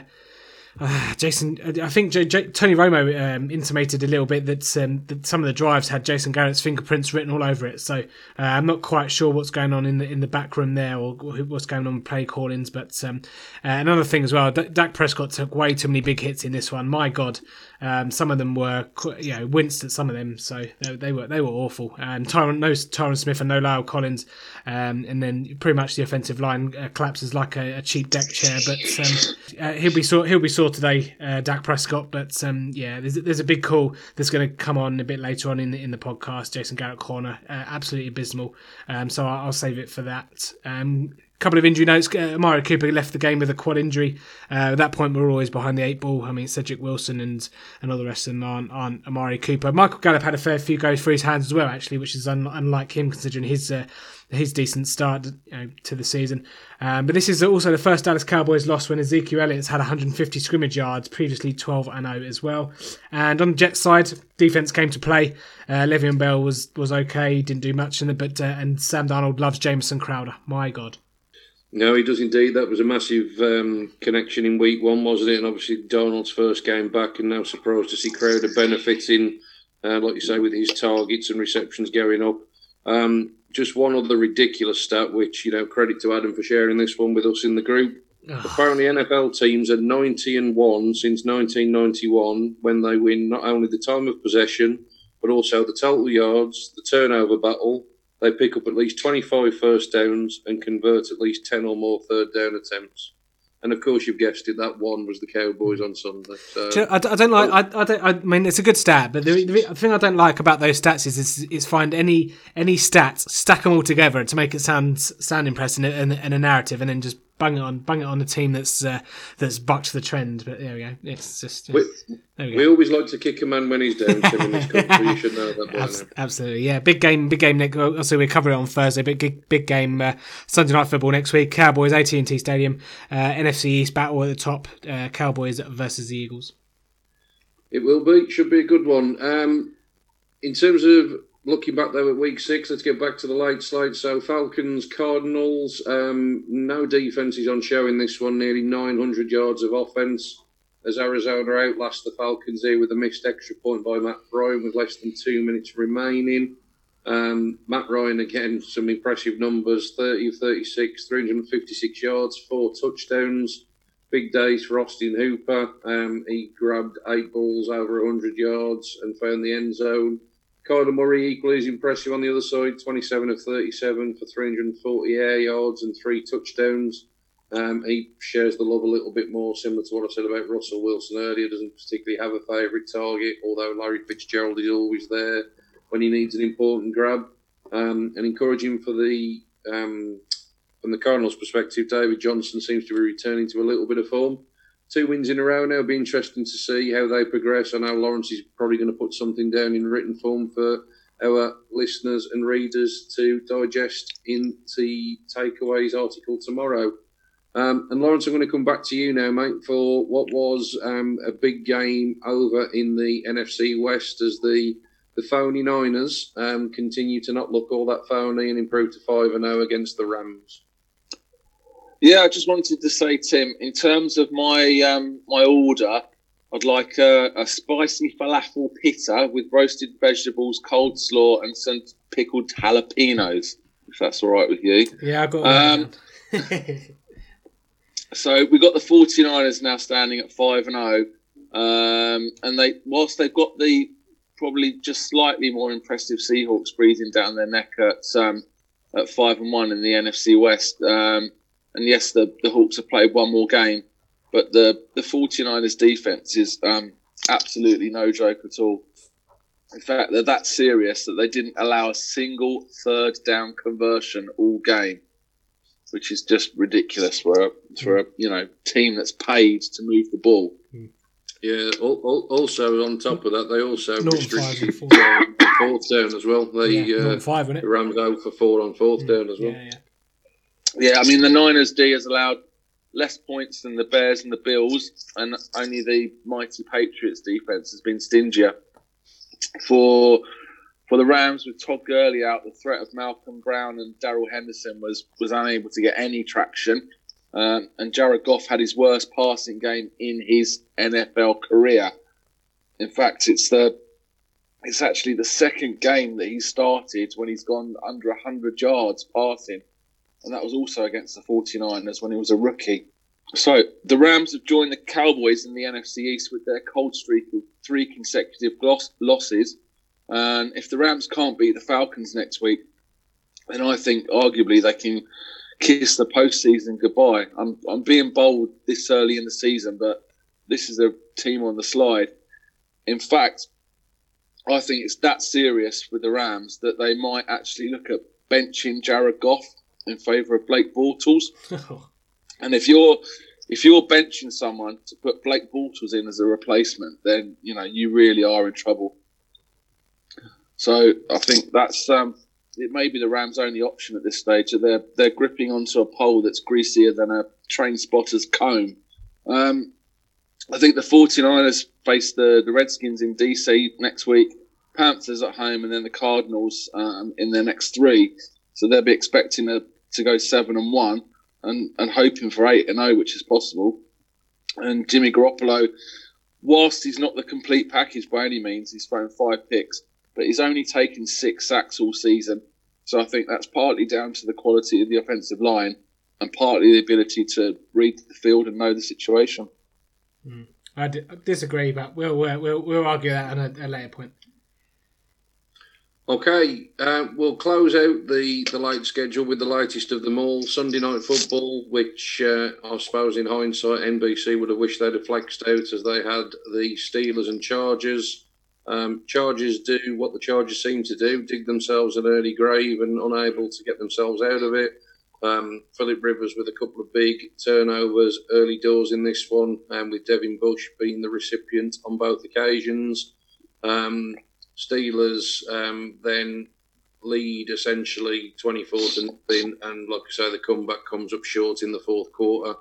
uh, <sighs> Jason, I think J- J- Tony Romo um, intimated a little bit that, um, that some of the drives had Jason Garrett's fingerprints written all over it. So uh, I'm not quite sure what's going on in the in the back room there or what's going on with play callings. But um, uh, another thing as well, D- Dak Prescott took way too many big hits in this one. My God, um, some of them were you know winced at some of them. So they, they were they were awful. And Tyron no Tyron Smith and no La'el Collins, um, and then pretty much the offensive line uh, collapses like a, a cheap deck chair. But um, uh, he'll be sore he'll be sore today, uh, Dak Prescott. But um, yeah, there's there's a big call that's going to come on a bit later on in the in the podcast. Jason Garrett corner, uh, absolutely abysmal. Um, so I'll, I'll save it for that. Couple of injury notes. Uh, Amari Cooper left the game with a quad injury. Uh, at that point, we're always behind the eight ball. I mean, Cedric Wilson and, and all the rest of them aren't, aren't Amari Cooper. Michael Gallup had a fair few goes through his hands as well, actually, which is un, unlike him considering his uh, his decent start you know, to the season. Um, but this is also the first Dallas Cowboys loss when Ezekiel Elliott's had 150 scrimmage yards, previously 12 and 0 as well. And on the Jets side, defense came to play. Uh, Le'Veon Bell was was okay, didn't do much in the but uh, and Sam Darnold loves Jamison Crowder. My God. No, he does indeed. That was a massive um, connection in week one, wasn't it? And obviously, Darnold's first game back, and now surprised to see Crowder benefiting, uh, like you say, with his targets and receptions going up. Um, just one other ridiculous stat, which, you know, credit to Adam for sharing this one with us in the group. Apparently, NFL teams are 90 and 1 since 1991 when they win not only the time of possession, but also the total yards, the turnover battle. They pick up at least 25 first downs and convert at least 10 or more third down attempts. And of course, you've guessed it, that one was the Cowboys on Sunday. So, Do you know, I, I don't like. I, I don't. I mean, it's a good stat, but the, the thing I don't like about those stats is is, is find any any stats, stack them all together to make it sound sound impressive and, and a narrative, and then just bang it on bang it on a team that's uh, that's bucked the trend. But there we go. It's just we, there we we always like to kick a man when he's down, in this country. You should know that <laughs> by Abs- now. Absolutely, yeah. Big game, big game. Nick. So we cover it on Thursday. But big, big game uh, Sunday night football next week. Cowboys, AT and T Stadium, uh, NFC East battle at the top. Uh, Cowboys versus the Eagles. It will be. Should be a good one. Um, in terms of looking back though at week six, let's get back to the late slide. So Falcons, Cardinals, um, no defenses on show in this one. Nearly 900 yards of offense as Arizona outlast the Falcons here with a missed extra point by Matt Ryan with less than two minutes remaining. Um, Matt Ryan again, some impressive numbers: 30 of 36, 356 yards, four touchdowns. Big days for Austin Hooper. Um, he grabbed eight balls over 100 yards and found the end zone. Kyler Murray equally as impressive on the other side, 27 of 37 for 340 air yards and three touchdowns. Um, he shares the love a little bit more, similar to what I said about Russell Wilson earlier. Doesn't particularly have a favourite target, although Larry Fitzgerald is always there when he needs an important grab. Um, and encouraging for the um, from the Cardinals' perspective, David Johnson seems to be returning to a little bit of form two wins in a row now. It'll be interesting to see how they progress. I know Lawrence is probably going to put something down in written form for our listeners and readers to digest in the takeaways article tomorrow. Um, and Lawrence, I'm going to come back to you now, mate, for what was um, a big game over in the NFC West as the the phony Niners um, continue to not look all that phony and improve to 5 and 0 against the Rams. Yeah, I just wanted to say, Tim, in terms of my um, my order, I'd like a, a, spicy falafel pita with roasted vegetables, cold slaw, and some pickled jalapenos. If that's all right with you. Yeah, I got. Um, <laughs> so we've got the 49ers now standing at five and zero, oh, um, and they whilst they've got the probably just slightly more impressive Seahawks breathing down their neck at um, at five and one in the NFC West. Um, and yes, the, the Hawks have played one more game, but the, the 49ers defense is um, absolutely no joke at all. In fact, they're that serious that they didn't allow a single third down conversion all game, which is just ridiculous for a, for a you know team that's paid to move the ball. Yeah. Also, on top of that, they also Not restricted uh, fourth down as well. They yeah, uh, not five, the? Rams out for four on fourth down as well. Yeah, yeah. Yeah, I mean the Niners D has allowed less points than the Bears and the Bills, and only the mighty Patriots defense has been stingier. For for the Rams with Todd Gurley out, the threat of Malcolm Brown and Darrell Henderson was was unable to get any traction. Um, and Jared Goff had his worst passing game in his NFL career. In fact, it's the it's actually the second game that he started when he's gone under 100 yards passing and that was also against the 49ers when he was a rookie. So the Rams have joined the Cowboys in the NFC East with their cold streak of three consecutive losses. And if the Rams can't beat the Falcons next week, then I think arguably they can kiss the postseason goodbye. I'm, I'm being bold this early in the season, but this is a team on the slide. In fact, I think it's that serious with the Rams that they might actually look at benching Jared Goff in favour of Blake Bortles. <laughs> and if you're if you're benching someone to put Blake Bortles in as a replacement, then you know you really are in trouble. So I think that's um, it. May be the Rams' only option at this stage. They're they're gripping onto a pole that's greasier than a train spotter's comb. Um, I think the 49ers face the, the Redskins in DC next week, Panthers at home, and then the Cardinals um, in their next three. So they'll be expecting a to go seven and one, and and hoping for eight and zero, oh, which is possible. And Jimmy Garoppolo, whilst he's not the complete package by any means, he's thrown five picks, but he's only taken six sacks all season. So I think that's partly down to the quality of the offensive line, and partly the ability to read the field and know the situation. Mm. Disagree, but we'll, we'll we'll argue that at a, a later point. Okay, uh, we'll close out the, the late schedule with the latest of them all. Sunday night football, which uh, I suppose in hindsight NBC would have wished they'd have flexed out as they had the Steelers and Chargers. Um, Chargers do what the Chargers seem to do, dig themselves an early grave and unable to get themselves out of it. Um, Philip Rivers with a couple of big turnovers early doors in this one, and with Devin Bush being the recipient on both occasions. Um, Steelers um, then lead essentially 24 to nothing, and like I say, the comeback comes up short in the fourth quarter.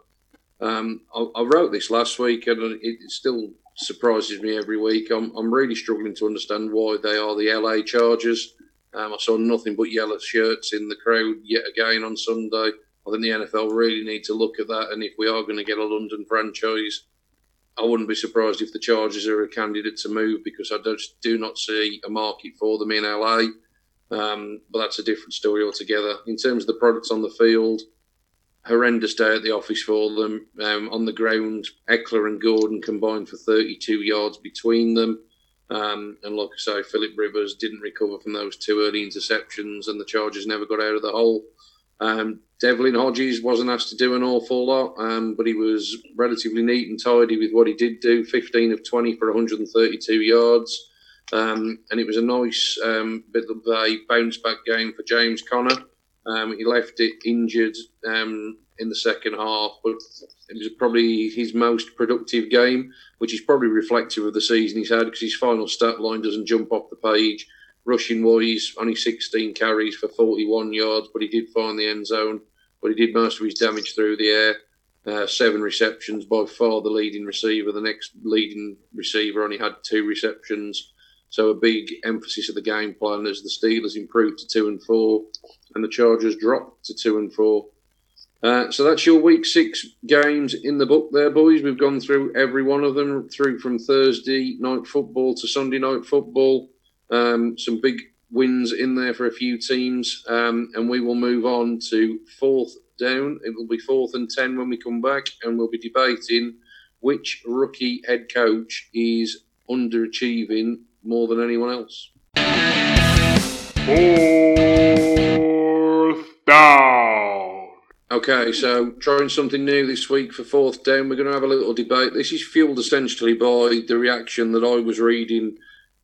Um, I, I, wrote this last week, and it still surprises me every week. I'm, I'm really struggling to understand why they are the LA Chargers. Um, I saw nothing but yellow shirts in the crowd yet again on Sunday. I think the NFL really need to look at that. And if we are going to get a London franchise, I wouldn't be surprised if the Chargers are a candidate to move because I just do not see a market for them in LA. Um, but that's a different story altogether. In terms of the products on the field, horrendous day at the office for them. Um, on the ground, Ekeler and Gordon combined for 32 yards between them. Um, and like I say, Philip Rivers didn't recover from those two early interceptions, and the Chargers never got out of the hole. Um, Devlin Hodges wasn't asked to do an awful lot, um, but he was relatively neat and tidy with what he did do 15 of 20 for 132 yards. Um, and it was a nice um, bit of a bounce back game for James Conner. Um, he left it injured um, in the second half, but it was probably his most productive game, which is probably reflective of the season he's had because his final stat line doesn't jump off the page. Rushing wise, only 16 carries for 41 yards, but he did find the end zone. But he did most of his damage through the air. Uh, seven receptions, by far the leading receiver. The next leading receiver only had two receptions. So a big emphasis of the game plan as the Steelers improved to two and four, and the Chargers dropped to two and four. Uh, so that's your week six games in the book there, boys. We've gone through every one of them, through from Thursday night football to Sunday night football. Um, some big wins in there for a few teams, um, and we will move on to fourth down. It will be fourth and ten when we come back, and we'll be debating which rookie head coach is underachieving more than anyone else. Fourth down. Okay, so trying something new this week for fourth down. We're going to have a little debate. This is fueled essentially by the reaction that I was reading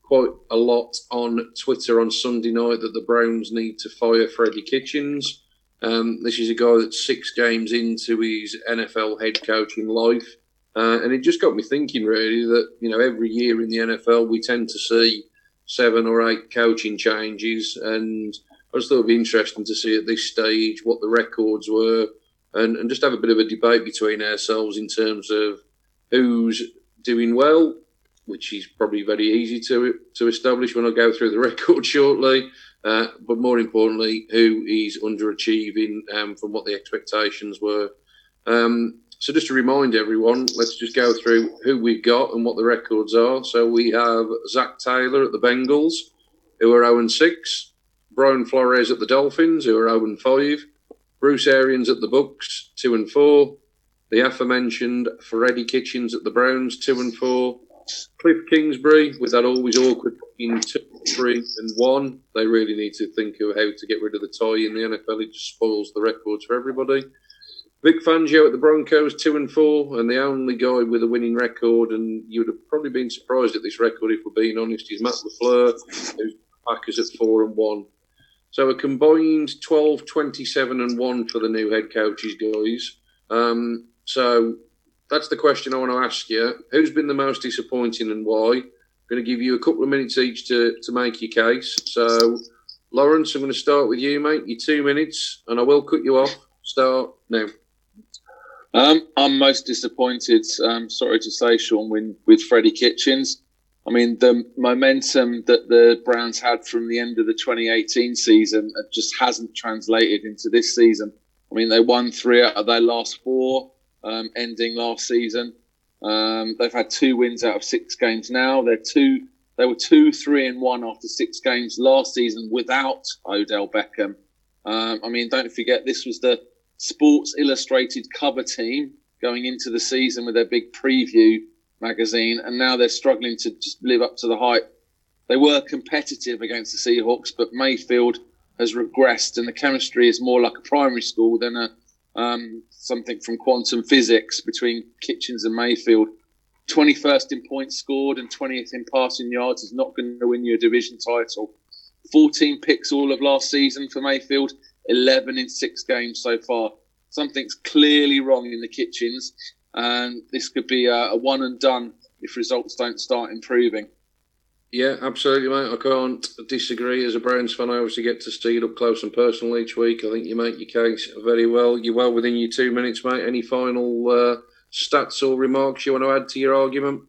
quite a lot on Twitter on Sunday night that the Browns need to fire Freddie Kitchens. Um, this is a guy that's six games into his NFL head coaching life. Uh, and it just got me thinking, really, that you know every year in the NFL we tend to see seven or eight coaching changes, and I just thought it'd be interesting to see at this stage what the records were, and, and just have a bit of a debate between ourselves in terms of who's doing well, which is probably very easy to to establish when I go through the <laughs> record shortly. Uh, but more importantly, who is underachieving um, from what the expectations were. Um, so just to remind everyone, let's just go through who we've got and what the records are. So we have Zac Taylor at the Bengals, who are 0 6. Brian Flores at the Dolphins, who are 0 5. Bruce Arians at the Bucs, 2 and 4. The aforementioned Freddie Kitchens at the Browns, 2 and 4. Cliff Kingsbury with that always awkward in two, three, and one. They really need to think of how to get rid of the tie in the NFL. It just spoils the records for everybody. Vic Fangio at the Broncos, two and four, and the only guy with a winning record, and you would have probably been surprised at this record if we're being honest, is Matt LaFleur, who's Packers at four and one. So a combined 12, 27 and one for the new head coaches, guys. Um, so that's the question I want to ask you. Who's been the most disappointing and why? I'm going to give you a couple of minutes each to, to make your case. So, Lawrence, I'm going to start with you, mate. Your two minutes, and I will cut you off. Start now. Um, I'm most disappointed. Um, sorry to say, Sean, with, with Freddie Kitchens. I mean, the momentum that the Browns had from the end of the 2018 season just hasn't translated into this season. I mean, they won three out of their last four, um, ending last season. Um, they've had two wins out of six games now. They're two. They were two, three, and one after six games last season without Odell Beckham. Um, I mean, don't forget this was the Sports Illustrated cover team going into the season with their big preview magazine, and now they're struggling to just live up to the hype. They were competitive against the Seahawks, but Mayfield has regressed, and the chemistry is more like a primary school than a um, something from quantum physics between Kitchens and Mayfield. 21st in points scored and 20th in passing yards is not going to win you a division title. 14 picks all of last season for Mayfield 11 in six games so far. Something's clearly wrong in the kitchens, and this could be a, a one and done if results don't start improving. Yeah, absolutely, mate. I can't disagree. As a Browns fan, I obviously get to see it up close and personal each week. I think you make your case very well. You're well within your two minutes, mate. Any final uh, stats or remarks you want to add to your argument?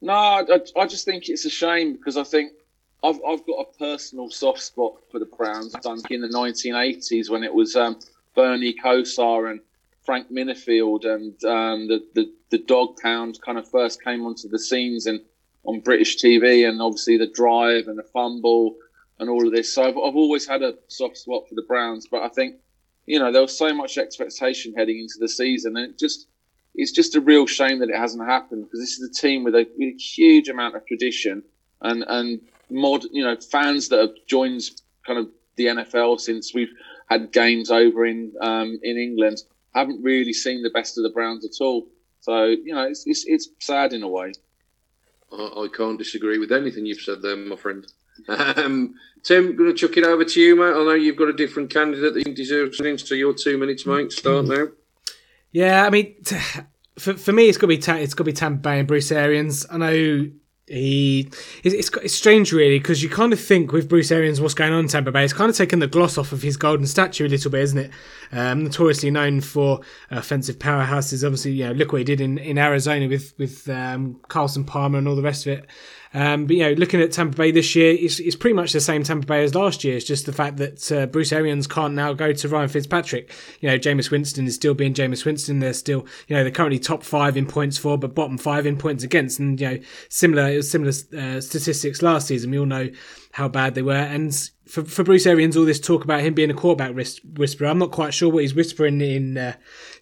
No, I, I just think it's a shame because I think I've, I've got a personal soft spot for the Browns. Think in the 1980s when it was um, Bernie Kosar and Frank Minnifield and um, the, the, the Dog Pound kind of first came onto the scenes and on British TV, and obviously the drive and the fumble and all of this. So I've, I've always had a soft spot for the Browns, but I think you know there was so much expectation heading into the season, and it just it's just a real shame that it hasn't happened because this is a team with a, with a huge amount of tradition and and mod you know fans that have joined kind of the NFL since we've had games over in um, in England haven't really seen the best of the Browns at all. So you know, it's it's, it's sad in a way. I, I, can't disagree with anything you've said there, my friend. Um, Tim, going to chuck it over to you, mate. I know you've got a different candidate that you deserve an so your two minutes, mate. Start now. Yeah, I mean, for for me, it's going to be it's got to be Tampa Bay and Bruce Arians. I know he it's, it's strange really because you kind of think with Bruce Arians what's going on in Tampa Bay it's kind of taken the gloss off of his golden statue a little bit isn't it? Um, notoriously known for offensive powerhouses. Obviously you know look what he did in, in Arizona with with um, Carson Palmer and all the rest of it um, but you know, looking at Tampa Bay this year, it's, it's pretty much the same Tampa Bay as last year. It's just the fact that uh, Bruce Arians can't now go to Ryan Fitzpatrick. You know, Jameis Winston is still being Jameis Winston. They're still, you know, they're currently top five in points for, but bottom five in points against. And you know, similar it was similar uh, statistics last season. We all know how bad they were. And for, for Bruce Arians, all this talk about him being a quarterback whisperer, I'm not quite sure what he's whispering in uh,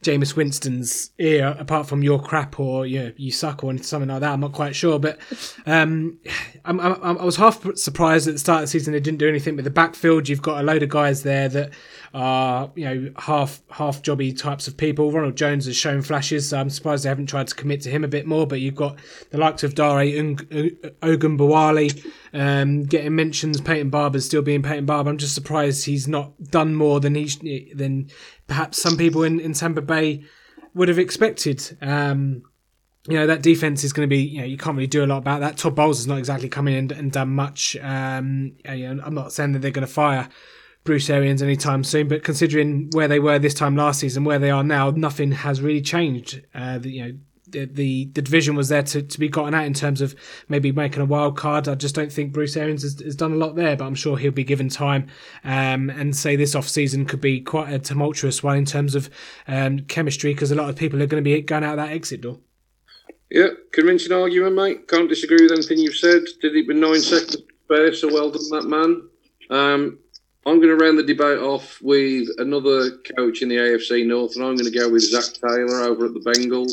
Jameis Winston's ear, apart from "your crap" or "you know, you suck" or something like that. I'm not quite sure, but um, I'm, I'm, i was half surprised at the start of the season they didn't do anything with the backfield. You've got a load of guys there that are you know half half jobby types of people. Ronald Jones has shown flashes, so I'm surprised they haven't tried to commit to him a bit more. But you've got the likes of Dare Ogunbowale um, getting mentions. Peyton Barber's still being Peyton Barber. I'm just surprised he's not done more than he than perhaps some people in, in Tampa Bay would have expected. Um, you know that defense is going to be. You know, you can't really do a lot about that. Todd Bowles has not exactly come in and, and done much. Um, you know, I'm not saying that they're going to fire Bruce Arians anytime soon, but considering where they were this time last season, where they are now, nothing has really changed. Uh, the, you know, the, the, the division was there to, to be gotten at in terms of maybe making a wild card. I just don't think Bruce Arians has, has done a lot there, but I'm sure he'll be given time. Um, and say this off season could be quite a tumultuous one in terms of um, chemistry because a lot of people are going to be going out that exit door. Yeah, convincing argument, mate. Can't disagree with anything you've said. Did it with nine seconds spare, so well done, that man. Um, I'm going to round the debate off with another coach in the AFC North, and I'm going to go with Zac Taylor over at the Bengals.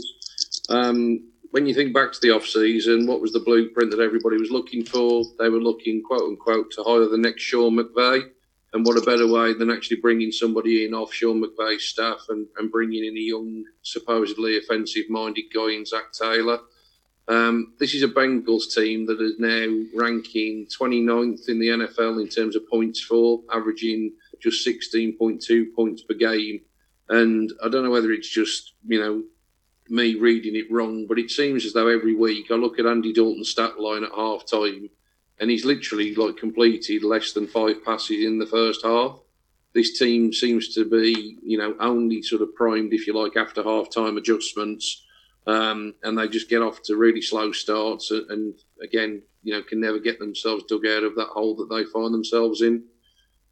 Um, when you think back to the off season, what was the blueprint that everybody was looking for? They were looking, quote unquote, to hire the next Sean McVay. And what a better way than actually bringing somebody in off Sean McVay's staff and, and bringing in a young, supposedly offensive minded guy in Zac Taylor. Um, this is a Bengals team that is now ranking 29th in the NFL in terms of points for, averaging just 16.2 points per game. And I don't know whether it's just, you know, me reading it wrong, but it seems as though every week I look at Andy Dalton's stat line at half time and he's literally like completed less than five passes in the first half. This team seems to be, you know, only sort of primed, if you like, after half time adjustments. Um, and they just get off to really slow starts and, and, again, you know, can never get themselves dug out of that hole that they find themselves in.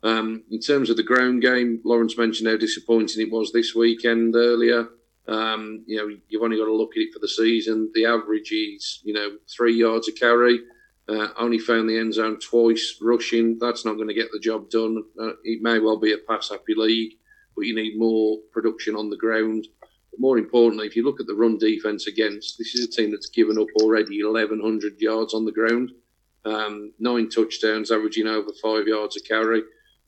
Um, in terms of the ground game, Lawrence mentioned how disappointing it was this weekend earlier. Um, you know, you've only got to look at it for the season. The average is, you know, three yards a carry. Uh, only found the end zone twice rushing. That's not going to get the job done. Uh, it may well be a pass happy league, but you need more production on the ground. But more importantly, if you look at the run defense against, this is a team that's given up already 1,100 yards on the ground, um, nine touchdowns, averaging over five yards a carry.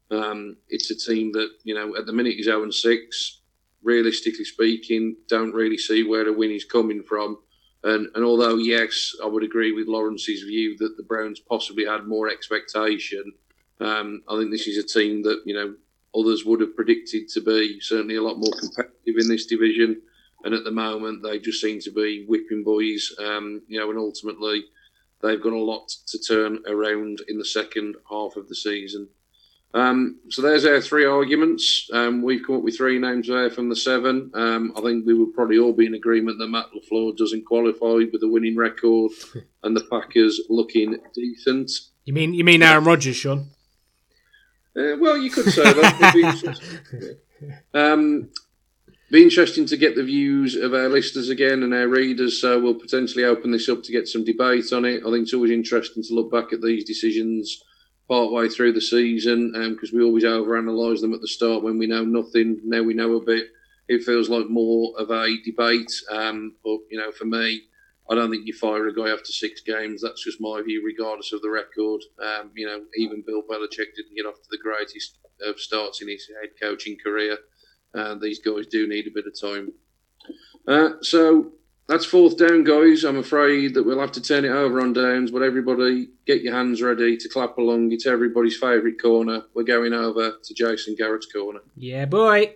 Um, it's a team that, you know, at the minute is 0 6 realistically speaking, don't really see where the win is coming from. And, and although, yes, I would agree with Lawrence's view that the Browns possibly had more expectation, um, I think this is a team that, you know, others would have predicted to be certainly a lot more competitive in this division. And at the moment, they just seem to be whipping boys, um, you know, and ultimately they've got a lot to turn around in the second half of the season. Um, so there's our three arguments. Um, we've come up with three names there from the seven. Um, I think we would probably all be in agreement that Matt LaFleur doesn't qualify with a winning record <laughs> and the Packers looking decent. You mean you mean Aaron Rodgers, Sean? Uh, well, you could say that. It'd be interesting. <laughs> Um, be interesting to get the views of our listeners again and our readers. So we'll potentially open this up to get some debate on it. I think it's always interesting to look back at these decisions part way through the season because um, we always overanalyze them at the start when we know nothing. Now we know a bit. It feels like more of a debate. Um, but you know, for me, I don't think you fire a guy after six games. That's just my view, regardless of the record. Um, you know, even Bill Belichick didn't get off to the greatest of starts in his head coaching career. And these guys do need a bit of time. Uh, so that's fourth down, guys. I'm afraid that we'll have to turn it over on downs, but everybody get your hands ready to clap along. It's everybody's favourite corner. We're going over to Jason Garrett's corner. Yeah, boy.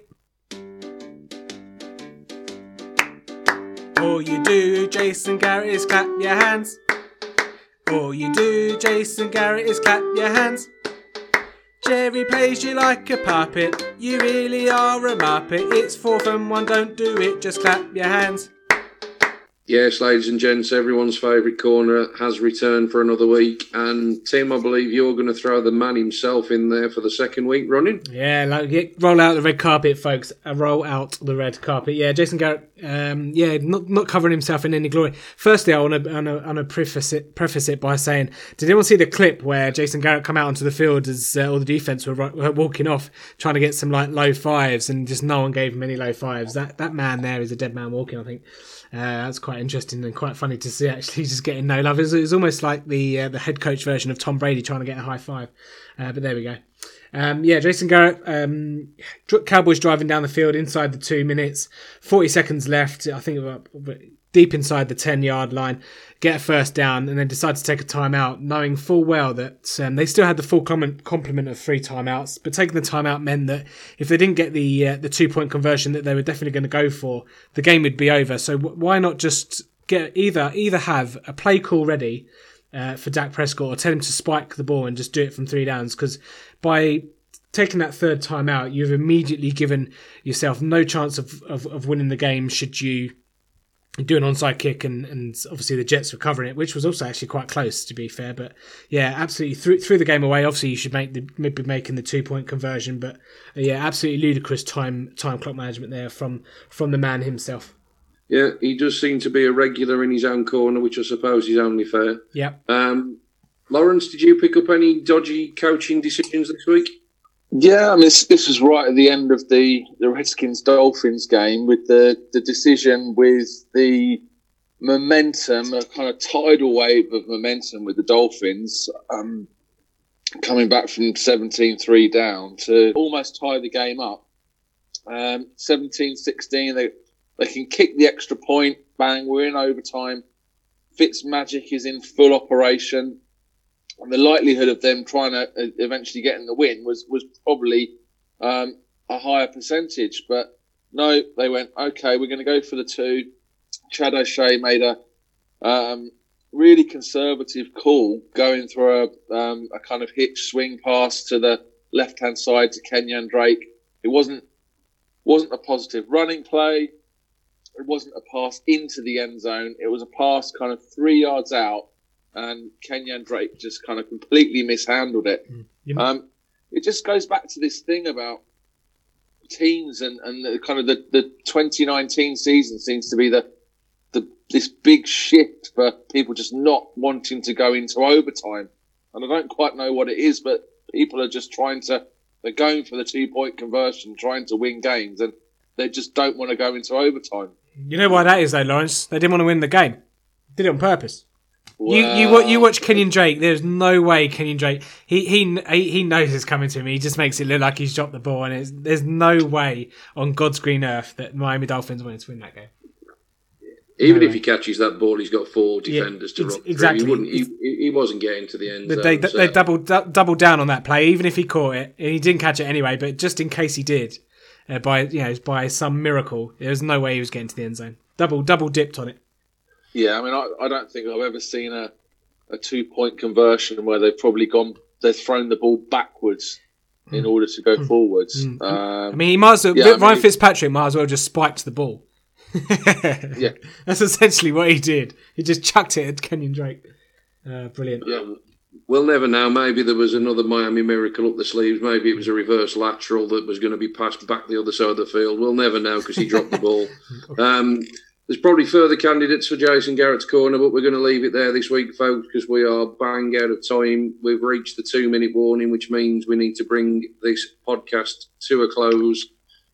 All you do, Jason Garrett, is clap your hands. All you do, Jason Garrett, is clap your hands. Jerry plays you like a puppet. You really are a muppet. It's fourth and one, don't do it, just clap your hands. Yes, ladies and gents, everyone's favourite corner has returned for another week. And Tim, I believe you're going to throw the man himself in there for the second week running. Yeah, like roll out the red carpet, folks. Uh, roll out the red carpet. Yeah, Jason Garrett. Um, yeah, not not covering himself in any glory. Firstly, I want to I want to preface it preface it by saying, did anyone see the clip where Jason Garrett come out onto the field as uh, all the defense were, were walking off, trying to get some like low fives, and just no one gave him any low fives. That that man there is a dead man walking. I think. Uh, that's quite interesting and quite funny to see. Actually, <laughs> just getting no love. It's, it's almost like the uh, the head coach version of Tom Brady trying to get a high five. Uh, but there we go. Um, yeah, Jason Garrett. Um, Cowboys driving down the field inside the two minutes, forty seconds left. I think about deep inside the 10 yard line, get a first down, and then decide to take a timeout, knowing full well that um, they still had the full complement of three timeouts. But taking the timeout meant that if they didn't get the uh, the two point conversion that they were definitely going to go for, the game would be over. So w- why not just get either either have a play call ready uh, for Dak Prescott or tell him to spike the ball and just do it from three downs? Because by taking that third time out, you've immediately given yourself no chance of, of, of winning the game should you do an onside kick and, and obviously the Jets were covering it, which was also actually quite close to be fair. But yeah, absolutely threw, threw the game away. Obviously, you should make the maybe making the two point conversion, but uh, yeah, absolutely ludicrous time time clock management there from from the man himself. Yeah, he does seem to be a regular in his own corner, which I suppose is only fair. Yeah. Um, Lawrence, did you pick up any dodgy coaching decisions this week? Yeah, I mean, this, this was right at the end of the, the Redskins Dolphins game with the, the decision with the momentum, a kind of tidal wave of momentum with the Dolphins um, coming back from 17 3 down to almost tie the game up. Um, 17 16, they, they can kick the extra point, bang, we're in overtime. Fitz magic is in full operation and the likelihood of them trying to uh, eventually getting the win was was probably um, a higher percentage. But no, they went okay. We're going to go for the two. Chad O'Shea made a um, really conservative call, going through a, um, a kind of hitch swing pass to the left hand side to Kenyan Drake. It wasn't wasn't a positive running play. It wasn't a pass into the end zone. It was a pass kind of three yards out and Kenyan Drake just kind of completely mishandled it. Mm. Um, it just goes back to this thing about teams and, and the, kind of the, the 2019 season seems to be the, the this big shift for people just not wanting to go into overtime. And I don't quite know what it is, but people are just trying to, they're going for the two point conversion, trying to win games, and they just don't want to go into overtime. You know why that is, though, Lawrence? They didn't want to win the game. Did it on purpose. You you you watch Kenyan Drake. There's no way Kenyan Drake. He he he knows it's coming to him. He just makes it look like he's dropped the ball, and there's no way on God's green earth that Miami Dolphins wanted to win that game. Even no if way. he catches that ball, he's got four defenders yeah, to run exactly. Through. He wouldn't. He, he wasn't getting to the end. Zone, they so. they doubled doubled down on that play, even if he caught it, and he didn't catch it anyway. But just in case he did, uh, by you know by some miracle, there was no way he was getting to the end zone. Double double dipped on it. Yeah, I mean, I, I don't think I've ever seen a, a two point conversion where they've probably gone, they've thrown the ball backwards in order to go forwards. Mm. Um, I mean, he might as well, Yeah, I Ryan mean- Fitzpatrick might as well just spiked the ball. <laughs> Yeah. That's essentially what he did. He just chucked it at Kenyan Drake. Uh, brilliant. yeah, We'll never know. Maybe there was another Miami miracle up the sleeves. Maybe it was a reverse lateral that was going to be passed back the other side of the field. We'll never know because he dropped the ball. <laughs> Um, there's probably further candidates for Jason Garrett's corner, but we're going to leave it there this week, folks, because we are bang out of time. We've reached the two minute warning, which means we need to bring this podcast to a close.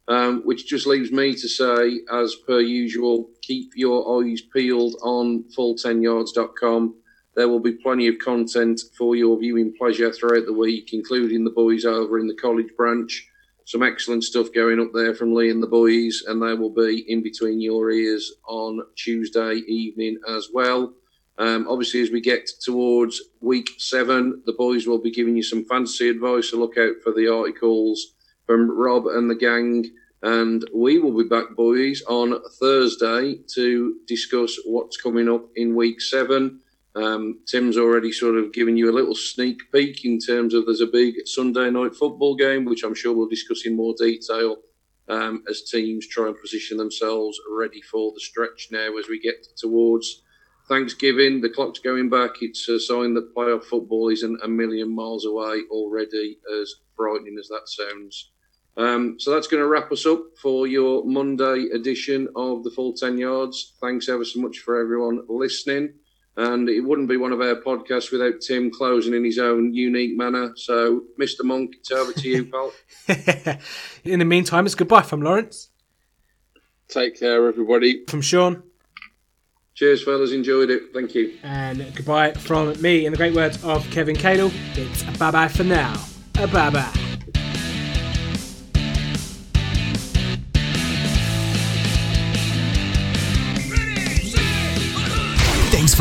Um, which just leaves me to say, as per usual, keep your eyes peeled on full10yards.com. There will be plenty of content for your viewing pleasure throughout the week, including the boys over in the college branch. Some excellent stuff going up there from Lee and the boys, and they will be in between your ears on Tuesday evening as well. Um, obviously, as we get towards week seven, the boys will be giving you some fantasy advice. So look out for the articles from Rob and the gang. And we will be back, boys, on Thursday to discuss what's coming up in week seven. Um, Tim's already sort of given you a little sneak peek in terms of there's a big Sunday night football game, which I'm sure we'll discuss in more detail um, as teams try and position themselves ready for the stretch now as we get towards Thanksgiving. The clock's going back. It's a sign that playoff football isn't a million miles away already, as frightening as that sounds. Um, so that's going to wrap us up for your Monday edition of the Full 10 Yards. Thanks ever so much for everyone listening. And it wouldn't be one of our podcasts without Tim closing in his own unique manner. So, Mr. Monk, it's over to you, <laughs> pal. In the meantime, it's goodbye from Lawrence, take care, everybody. from Sean, Cheers, fellas. Enjoyed it. Thank you. and goodbye from me. In the great words of Kevin Cadle, it's a bye bye for now. A bye bye.